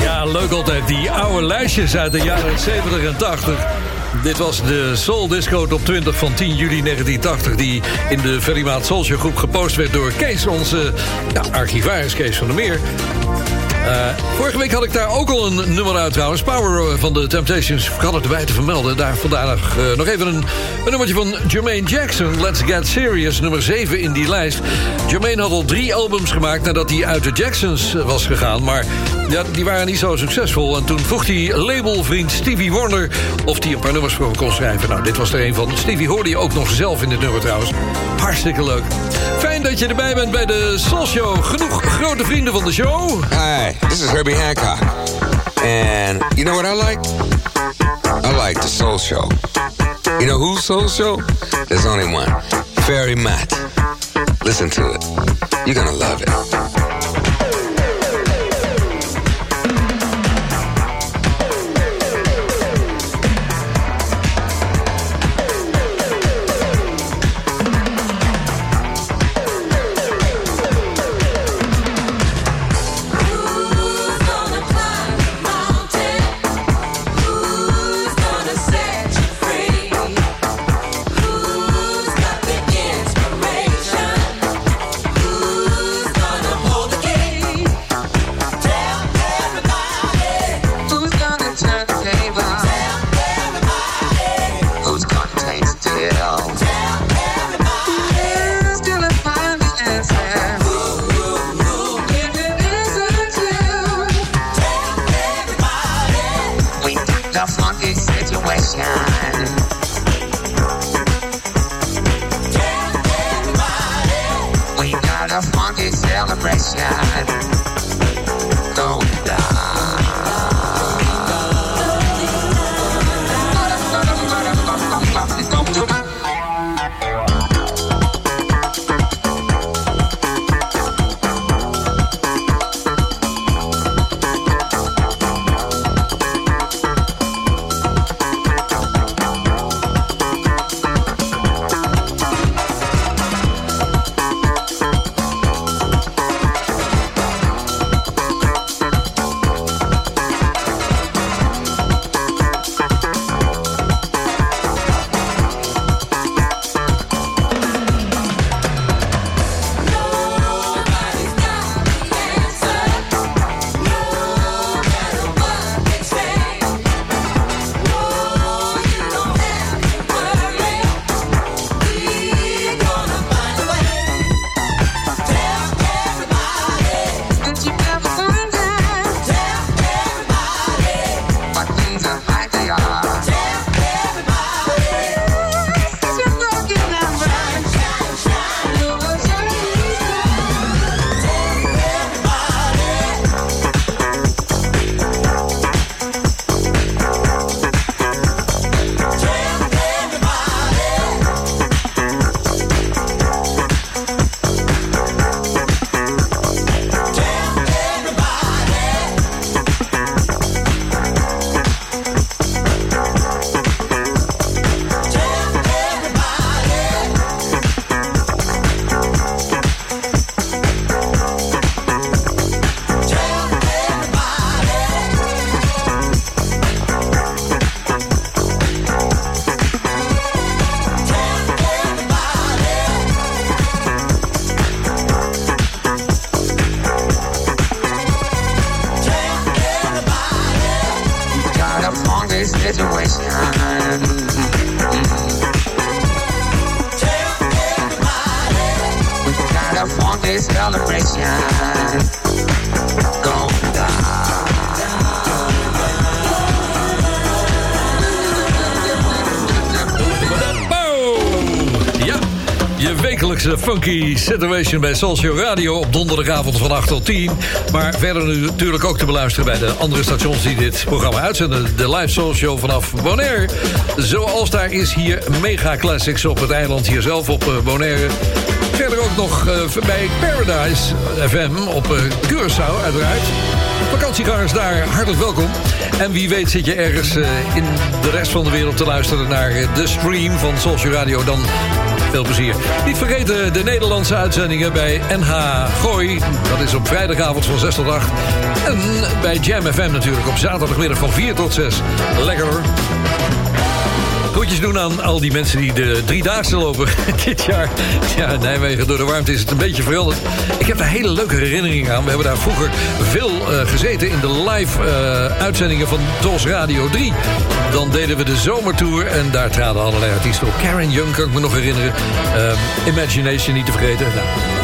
Ja, leuk altijd. Die oude lijstjes uit de jaren 70 en 80. Dit was de Soul Disco Top 20 van 10 juli 1980... die in de Ferry Maat Soul Show groep gepost werd door Kees... onze ja, archivaris Kees van der Meer. Eh, vorige week had ik daar ook al een nummer uit trouwens. Power eh, van de Temptations. Ik had het erbij te vermelden. Daar vandaag eh, nog even een, een nummertje van Jermaine Jackson. Let's Get Serious, nummer 7 in die lijst. Jermaine had al drie albums gemaakt nadat hij uit de Jacksons was gegaan. Maar ja, die waren niet zo succesvol. En toen vroeg hij labelvriend Stevie Wonder... of hij een paar nummers voor hem kon schrijven. Nou, dit was er een van. Stevie hoorde je ook nog zelf in dit nummer trouwens. Hartstikke leuk. Fijn dat je erbij bent bij de Soul Show. Genoeg grote vrienden van de show. Hi, this is Herbie Hancock. And you know what I like? I like the Soul Show. You know who's Soul Show? There's only one. Fairy Matt. Listen to it. You're gonna love it. Funky situation bij Show Radio... op donderdagavond van 8 tot 10. Maar verder natuurlijk ook te beluisteren bij de andere stations... die dit programma uitzenden. De live Show vanaf Bonaire. Zoals daar is hier Mega Classics op het eiland hier zelf op eh, Bonaire. Verder ook nog eh, bij Paradise FM op eh, Curaçao uiteraard. Vakantiegangers daar, hartelijk welkom. En wie weet zit je ergens in de rest van de wereld te luisteren naar de stream van Social Radio. Dan veel plezier. Niet vergeten de Nederlandse uitzendingen bij NH Gooi. Dat is op vrijdagavond van 6 tot 8. En bij Jam FM natuurlijk op zaterdagmiddag van 4 tot 6. Lekker hoor. Groetjes doen aan al die mensen die de driedaagse lopen dit jaar. Ja, Nijmegen door de warmte is het een beetje veranderd. Ik heb daar hele leuke herinneringen aan. We hebben daar vroeger veel eh, gezeten in de live eh, uitzendingen van TOS Radio 3. Dan deden we de zomertour en daar traden allerlei artiesten op. Karen Young kan ik me nog herinneren. Eh, Imagination niet te vergeten. Nou,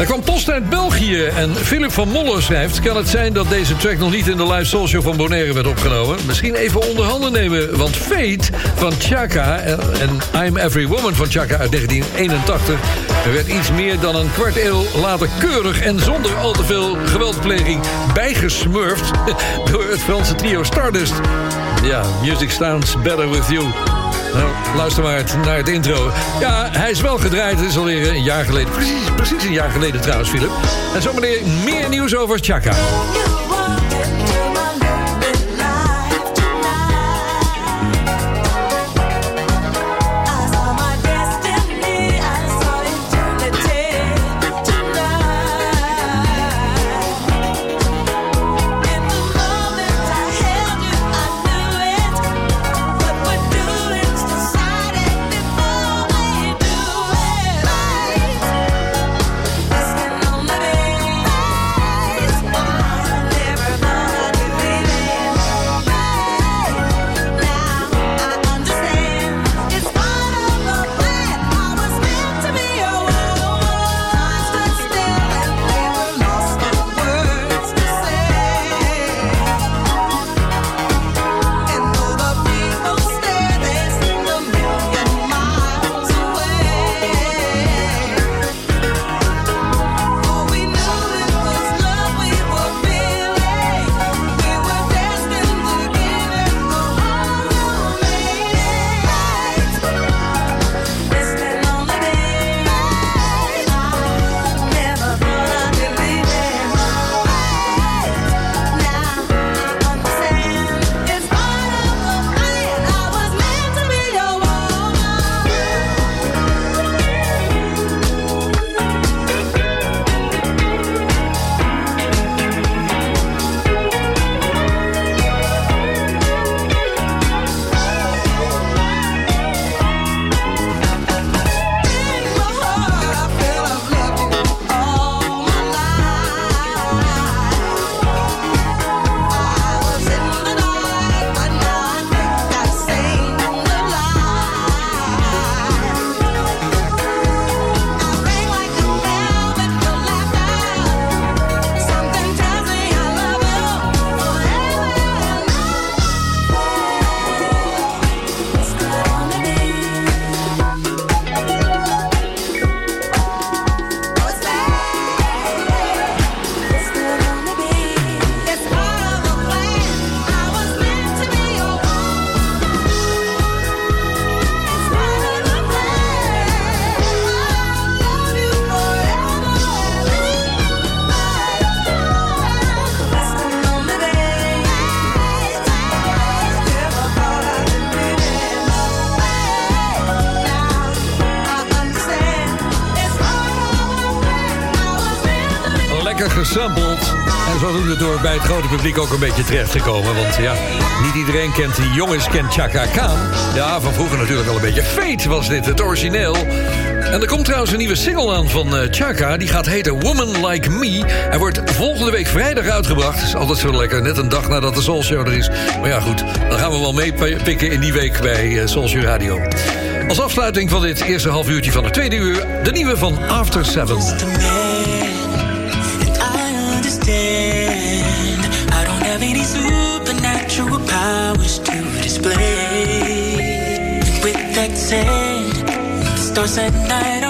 er kwam post uit België en Philip van Moller schrijft... kan het zijn dat deze track nog niet in de live show van Bonaire werd opgenomen? Misschien even onder handen nemen, want Fate van Chaka... en I'm Every Woman van Chaka uit 1981... werd iets meer dan een kwart eeuw later keurig... en zonder al te veel geweldpleging bijgesmurfd... door het Franse trio Stardust. Ja, music sounds better with you. Nou, luister maar naar het intro. Ja, hij is wel gedraaid. Het is alweer een jaar geleden. Precies, precies een jaar geleden trouwens, Philip. En zometeen meer nieuws over Chaka. Bij het grote publiek ook een beetje terecht te komen. Want ja, niet iedereen kent die jongens, kent Chaka Khan. Ja, van vroeger natuurlijk al een beetje. Fate was dit, het origineel. En er komt trouwens een nieuwe single aan van eh, Chaka. Die gaat heten Woman Like Me. Hij wordt volgende week vrijdag uitgebracht. Is altijd zo lekker, net een dag nadat de Soul Show er is. Maar ja, goed, dan gaan we wel meepikken in die week bij eh, Soul Show Radio. Als afsluiting van dit eerste half uurtje van het tweede uur... de nieuwe van After Seven. Said, stars at night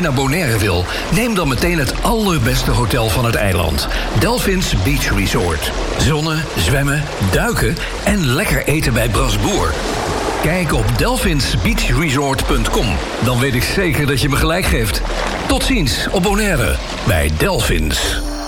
vakantie naar Bonaire wil, neem dan meteen het allerbeste hotel van het eiland. Delphins Beach Resort. Zonnen, zwemmen, duiken en lekker eten bij Brasboer. Kijk op delphinsbeachresort.com. Dan weet ik zeker dat je me gelijk geeft. Tot ziens op Bonaire bij Delphins.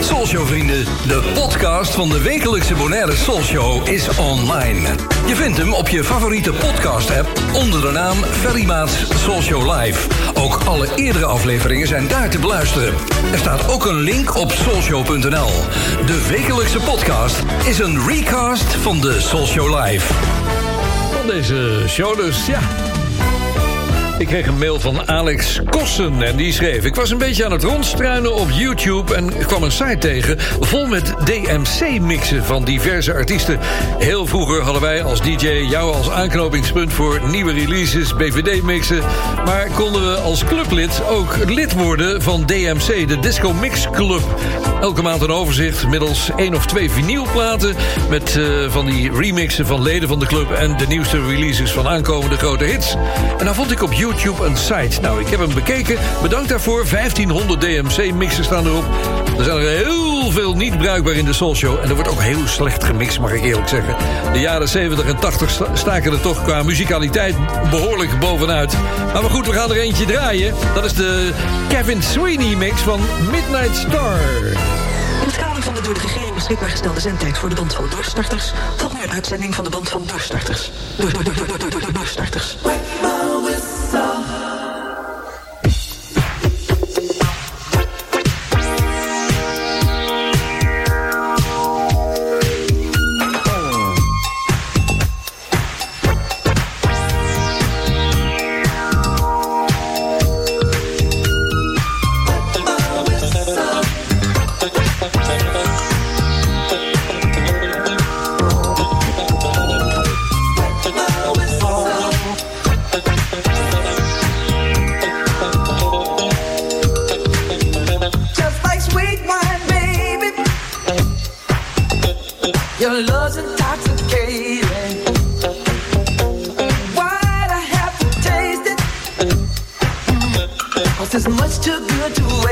Soulshow vrienden, de podcast van de wekelijkse Bonaire Soulshow is online. Je vindt hem op je favoriete podcast app onder de naam Ferry Maats Soulshow Live. Ook alle eerdere afleveringen zijn daar te beluisteren. Er staat ook een link op soulshow.nl. De wekelijkse podcast is een recast van de Soulshow Live. Van deze show dus, ja. Ik kreeg een mail van Alex Kossen en die schreef... Ik was een beetje aan het rondstruinen op YouTube... en kwam een site tegen vol met DMC-mixen van diverse artiesten. Heel vroeger hadden wij als DJ jou als aanknopingspunt... voor nieuwe releases, BVD-mixen. Maar konden we als clublid ook lid worden van DMC... de Disco Mix Club. Elke maand een overzicht middels één of twee vinylplaten... met eh, van die remixen van leden van de club... en de nieuwste releases van aankomende grote hits. En dan vond ik op YouTube een site. Nou, ik heb hem bekeken. Bedankt daarvoor. 1500 DMC-mixen staan erop. Er zijn er heel veel niet bruikbaar in de Soulshow. En er wordt ook heel slecht gemixt, mag ik eerlijk zeggen. De jaren 70 en 80 sta- staken er toch qua muzikaliteit behoorlijk bovenuit. Maar, goed, we gaan er eentje draaien. Dat is de Kevin Sweeney mix van Midnight Star. In het kader van de door de regering beschikbaar gestelde zendtijd voor de band van doorstarters... volgt nu een uitzending van de band van doorstarters. Door, door, door, door, door, door, door, doorstarters. Why'd I have to taste it? Cause there's much too good to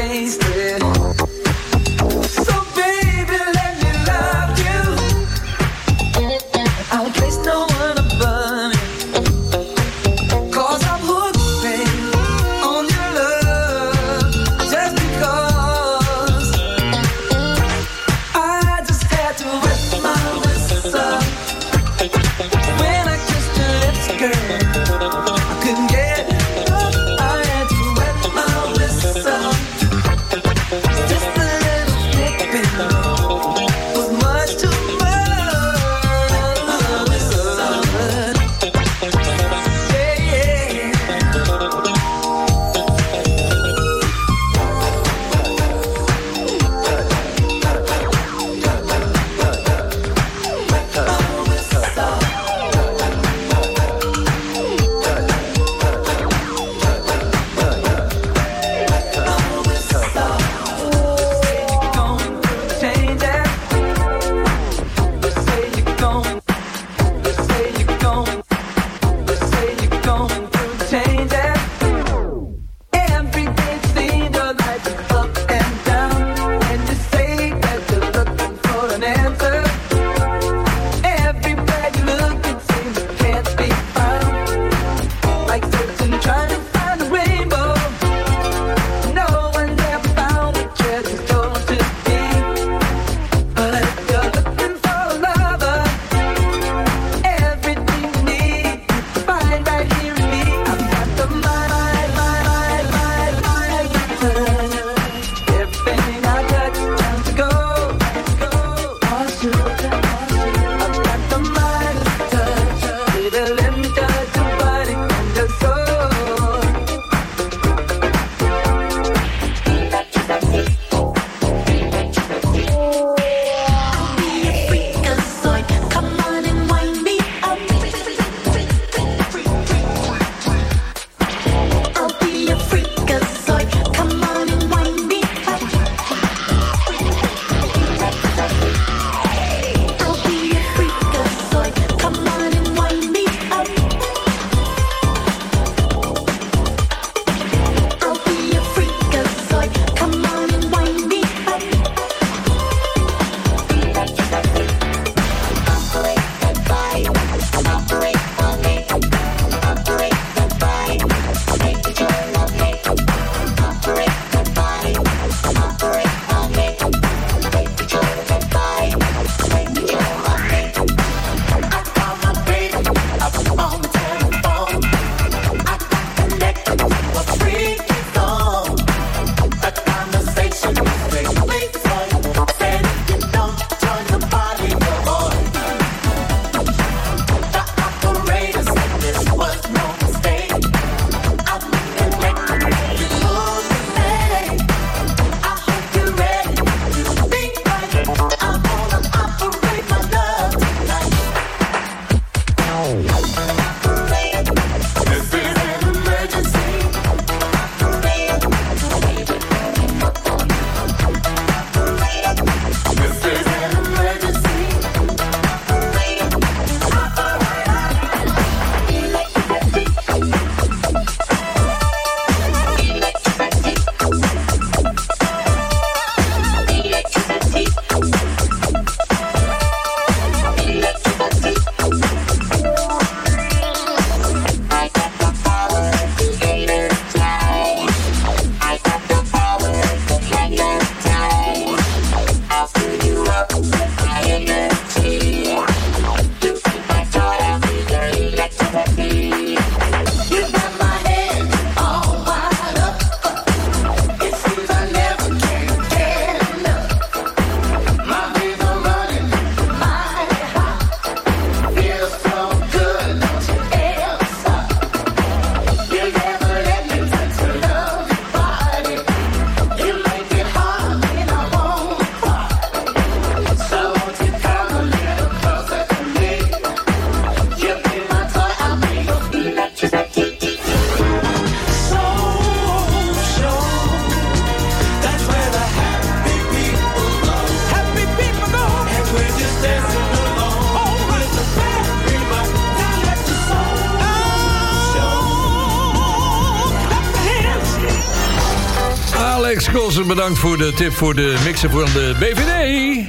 Bedankt voor de tip voor de mixer van de BVD.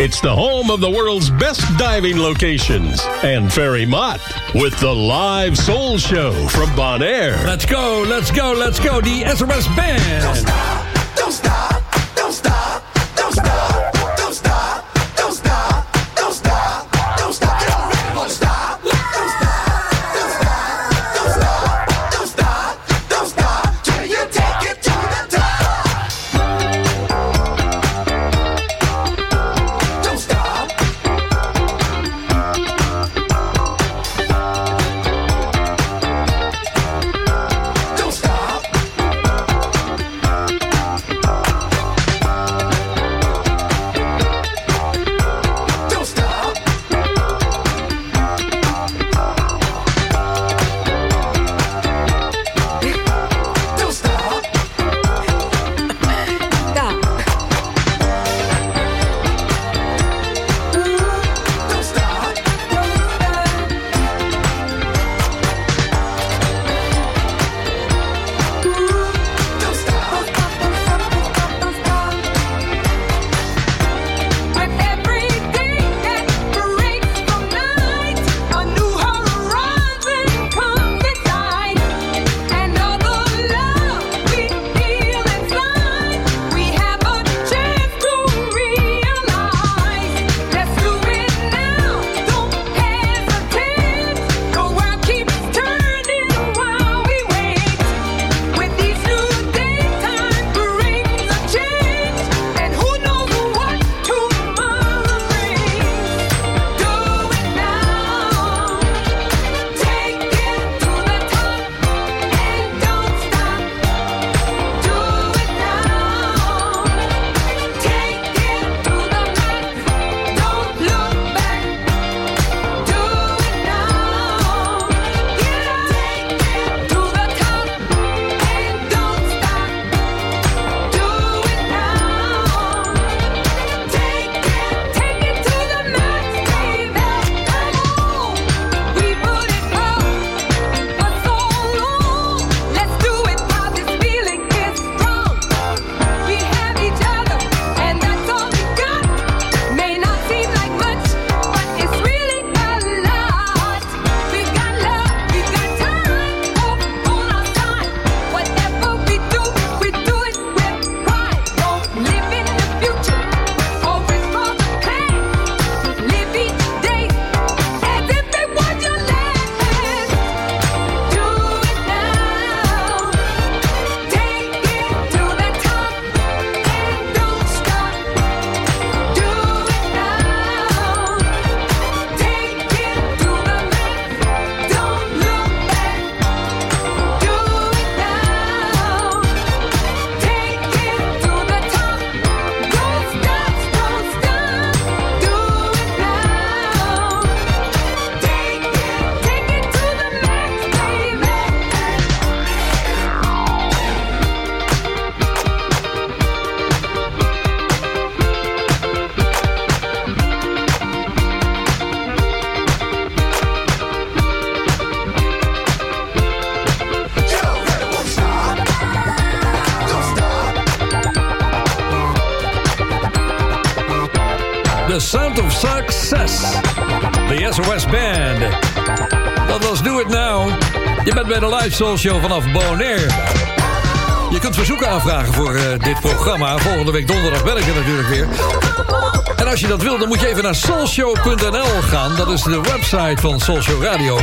It's the home of the world's best diving locations. And Ferry Mott with the live soul show from Bonaire. Let's go, let's go, let's go. The SOS Band. De live soul show vanaf Bonaire. Je kunt verzoeken aanvragen voor eh, dit programma. Volgende week donderdag ben ik er natuurlijk weer. En als je dat wil, dan moet je even naar soulshow.nl gaan. Dat is de website van Soulshow Radio.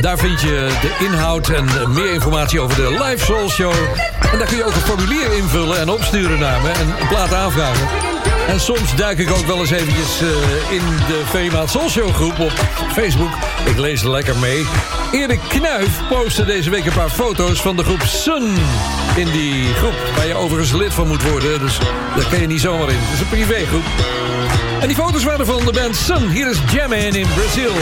Daar vind je de inhoud en meer informatie over de live Soul Show. En daar kun je ook een formulier invullen en opsturen naar me. En een plaat aanvragen. En soms duik ik ook wel eens eventjes eh, in de Soul Show groep op Facebook. Ik lees er lekker mee. Erik Knuif postte deze week een paar foto's van de groep Sun. In die groep waar je overigens lid van moet worden. Dus daar kan je niet zomaar in. Het is een privégroep. En die foto's waren van de band Sun. Hier is Jammin in Brazil.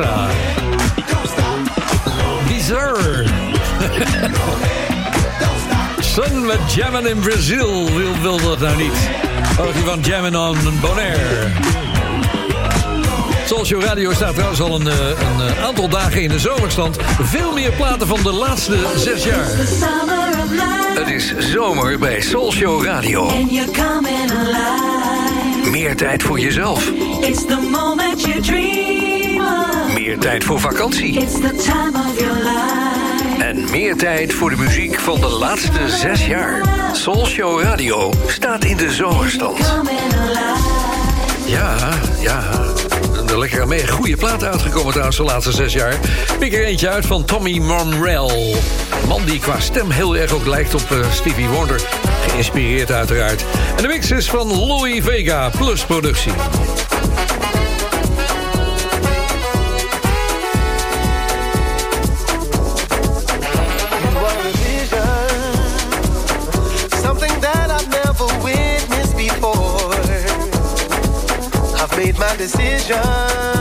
Vredebassa. Bizar. Sun met jammen in Brazil. Wil, wil dat nou niet? Je van jammen on Bonaire? Soulshow Radio staat trouwens al een, eh, een eh, aantal dagen in de zomerstand. Veel meer platen van de laatste zes jaar. Het is zomer bij Soulshow Radio. And you're coming alive. Meer tijd voor jezelf. It's the moment you dream. Meer tijd voor vakantie. It's the time of your life. En meer tijd voor de muziek van de laatste zes jaar. Soulshow Radio staat in de zomerstand. Ja, ja. Er lekker mee goede plaat uitgekomen trouwens de laatste zes jaar. Pik er eentje uit van Tommy Monrell. Man die qua stem heel erg ook lijkt op eh, Stevie Wonder. Geïnspireerd uiteraard. En de mix is van Louis Vega plus productie. Decision.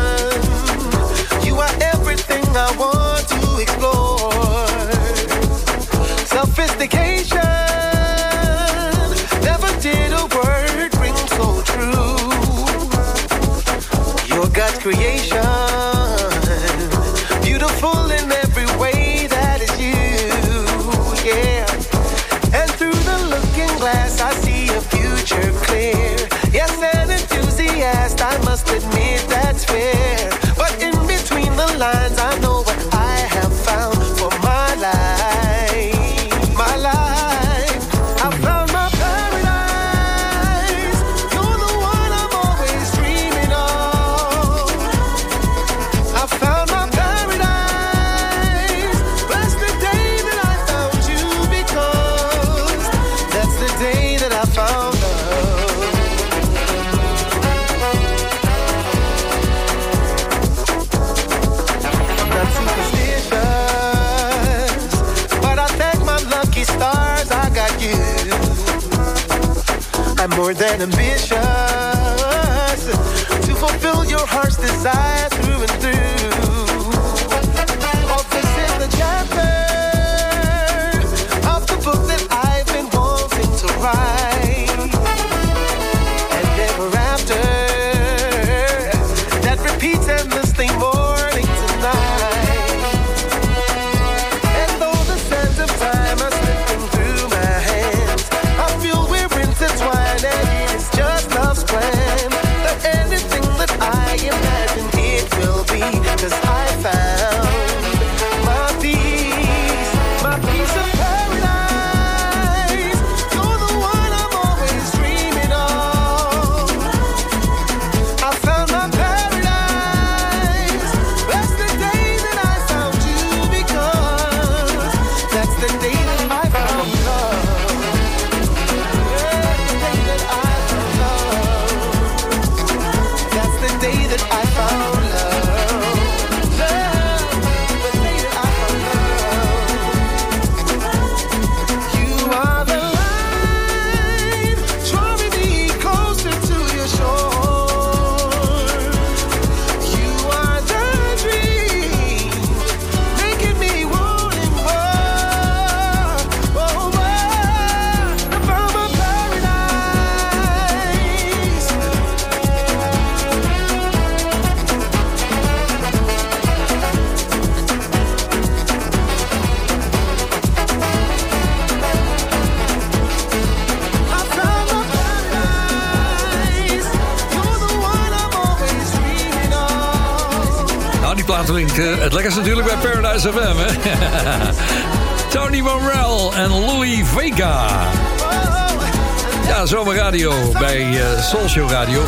I'm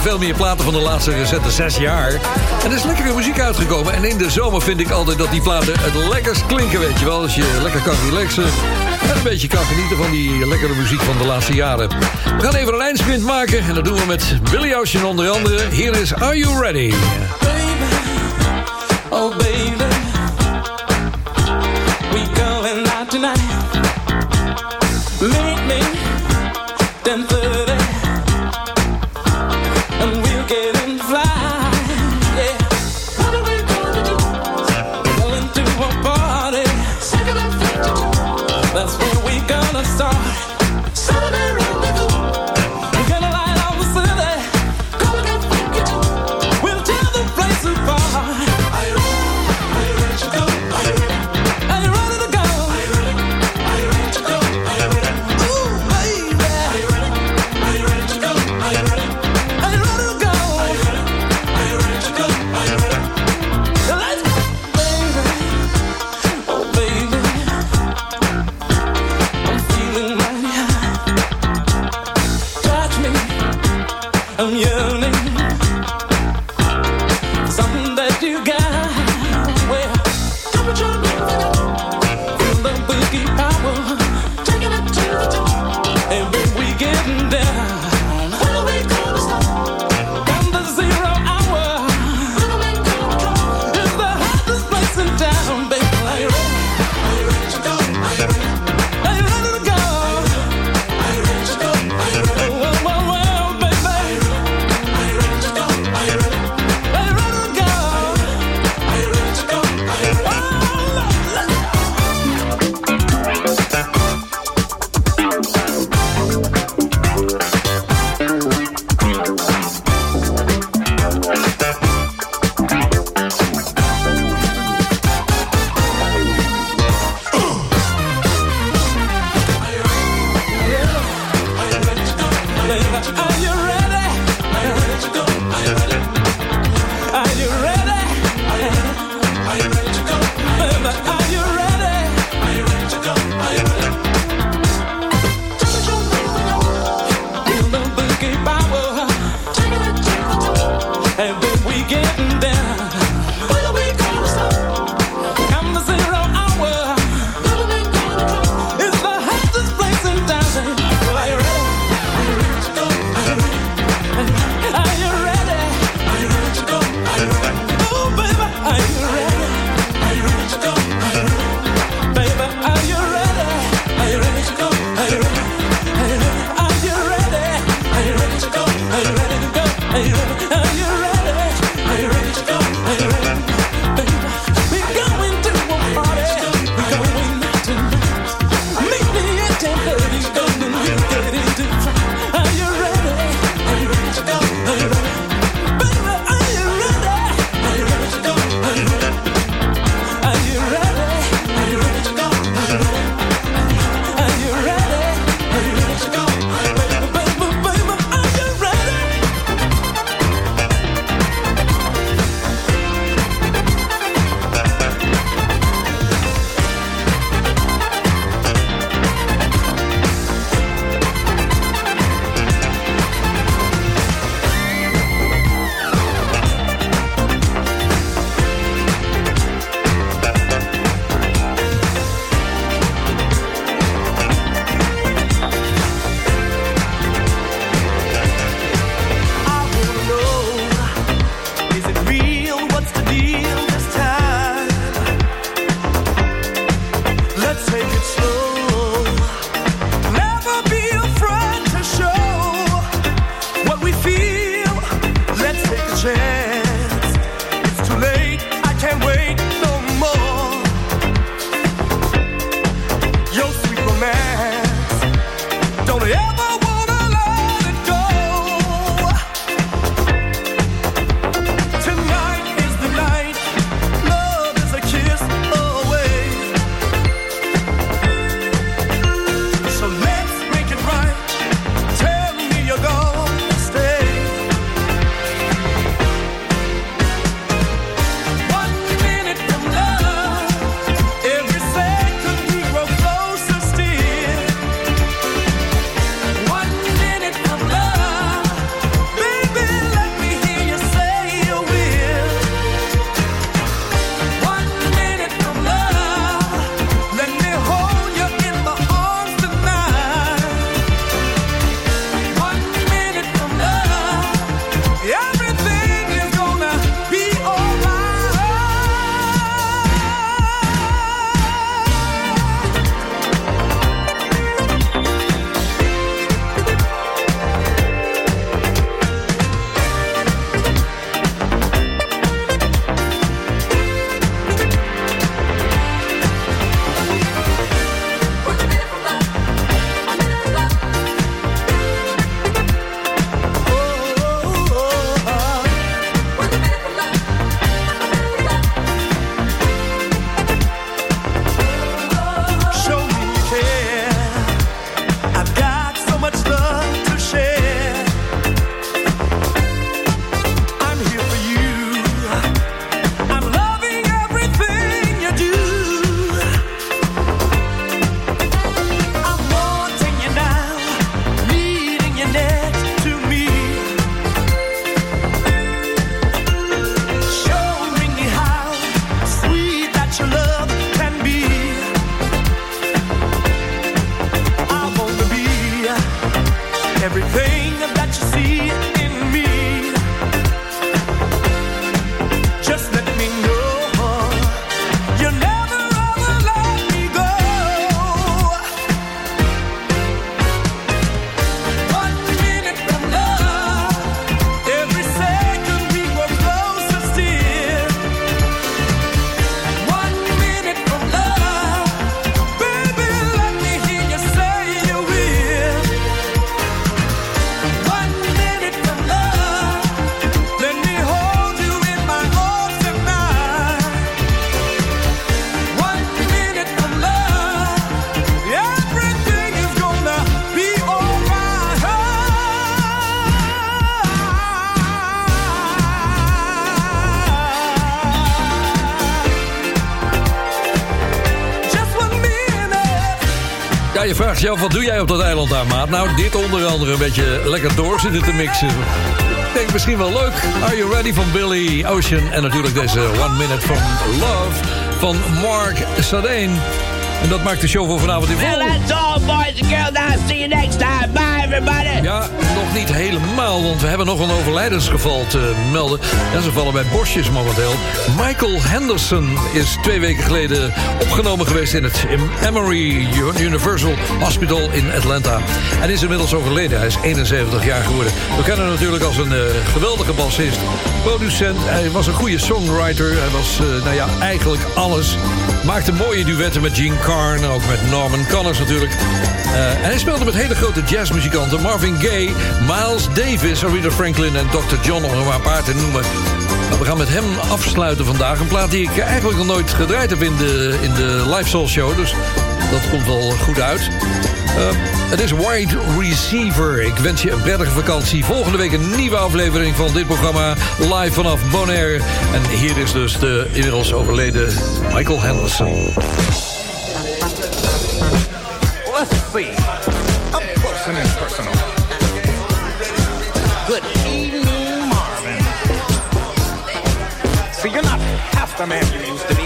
Veel meer platen van de laatste recente zes jaar. En er is lekkere muziek uitgekomen. En in de zomer vind ik altijd dat die platen het lekkerst klinken, weet je wel. Als je lekker kan relaxen en een beetje kan genieten van die lekkere muziek van de laatste jaren. We gaan even een lijnsprint maken. En dat doen we met Billy Ocean onder andere. Hier is Are You Ready? Wat doe jij op dat eiland daar, maat? Nou, dit onder andere een beetje lekker door zitten te mixen. Denk misschien wel leuk. Are You Ready van Billy Ocean. En natuurlijk deze One Minute from Love van Mark Sadane. En dat maakt de show voor vanavond in vol. Well, that's all, boys and girls. I'll see you next time. Bye, everybody. Ja, nog niet helemaal, want we hebben nog een overlijdensgeval te melden. Ja, ze vallen bij bosjes momenteel. Michael Henderson is twee weken geleden opgenomen geweest... in het Emory Universal Hospital in Atlanta. En is inmiddels overleden. Hij is 71 jaar geworden. We kennen hem natuurlijk als een eh, geweldige bassist, producent. Hij was een goede songwriter. Hij was, eh, nou ja, eigenlijk alles. Maakte mooie duetten met Gene Carn, ook met Norman Connors natuurlijk. Eh, en hij speelde met hele grote jazzmuzikanten. Marvin Gaye, Miles Davis, Aretha Franklin en Dr. John, om maar een paar te noemen. Nou, we gaan met hem afsluiten vandaag. Een plaat die ik eigenlijk nog nooit gedraaid heb in de, in de Live Soul Show. Dus dat komt wel goed uit. Eh, het is Wide Receiver. Ik wens je een prettige vakantie. Volgende week een nieuwe aflevering van dit programma. Live vanaf Bonaire. En hier is dus de inmiddels overleden Michael Henderson. Let's see. Up close and personal. Good evening, Marvin. See, you're not half the man you used to.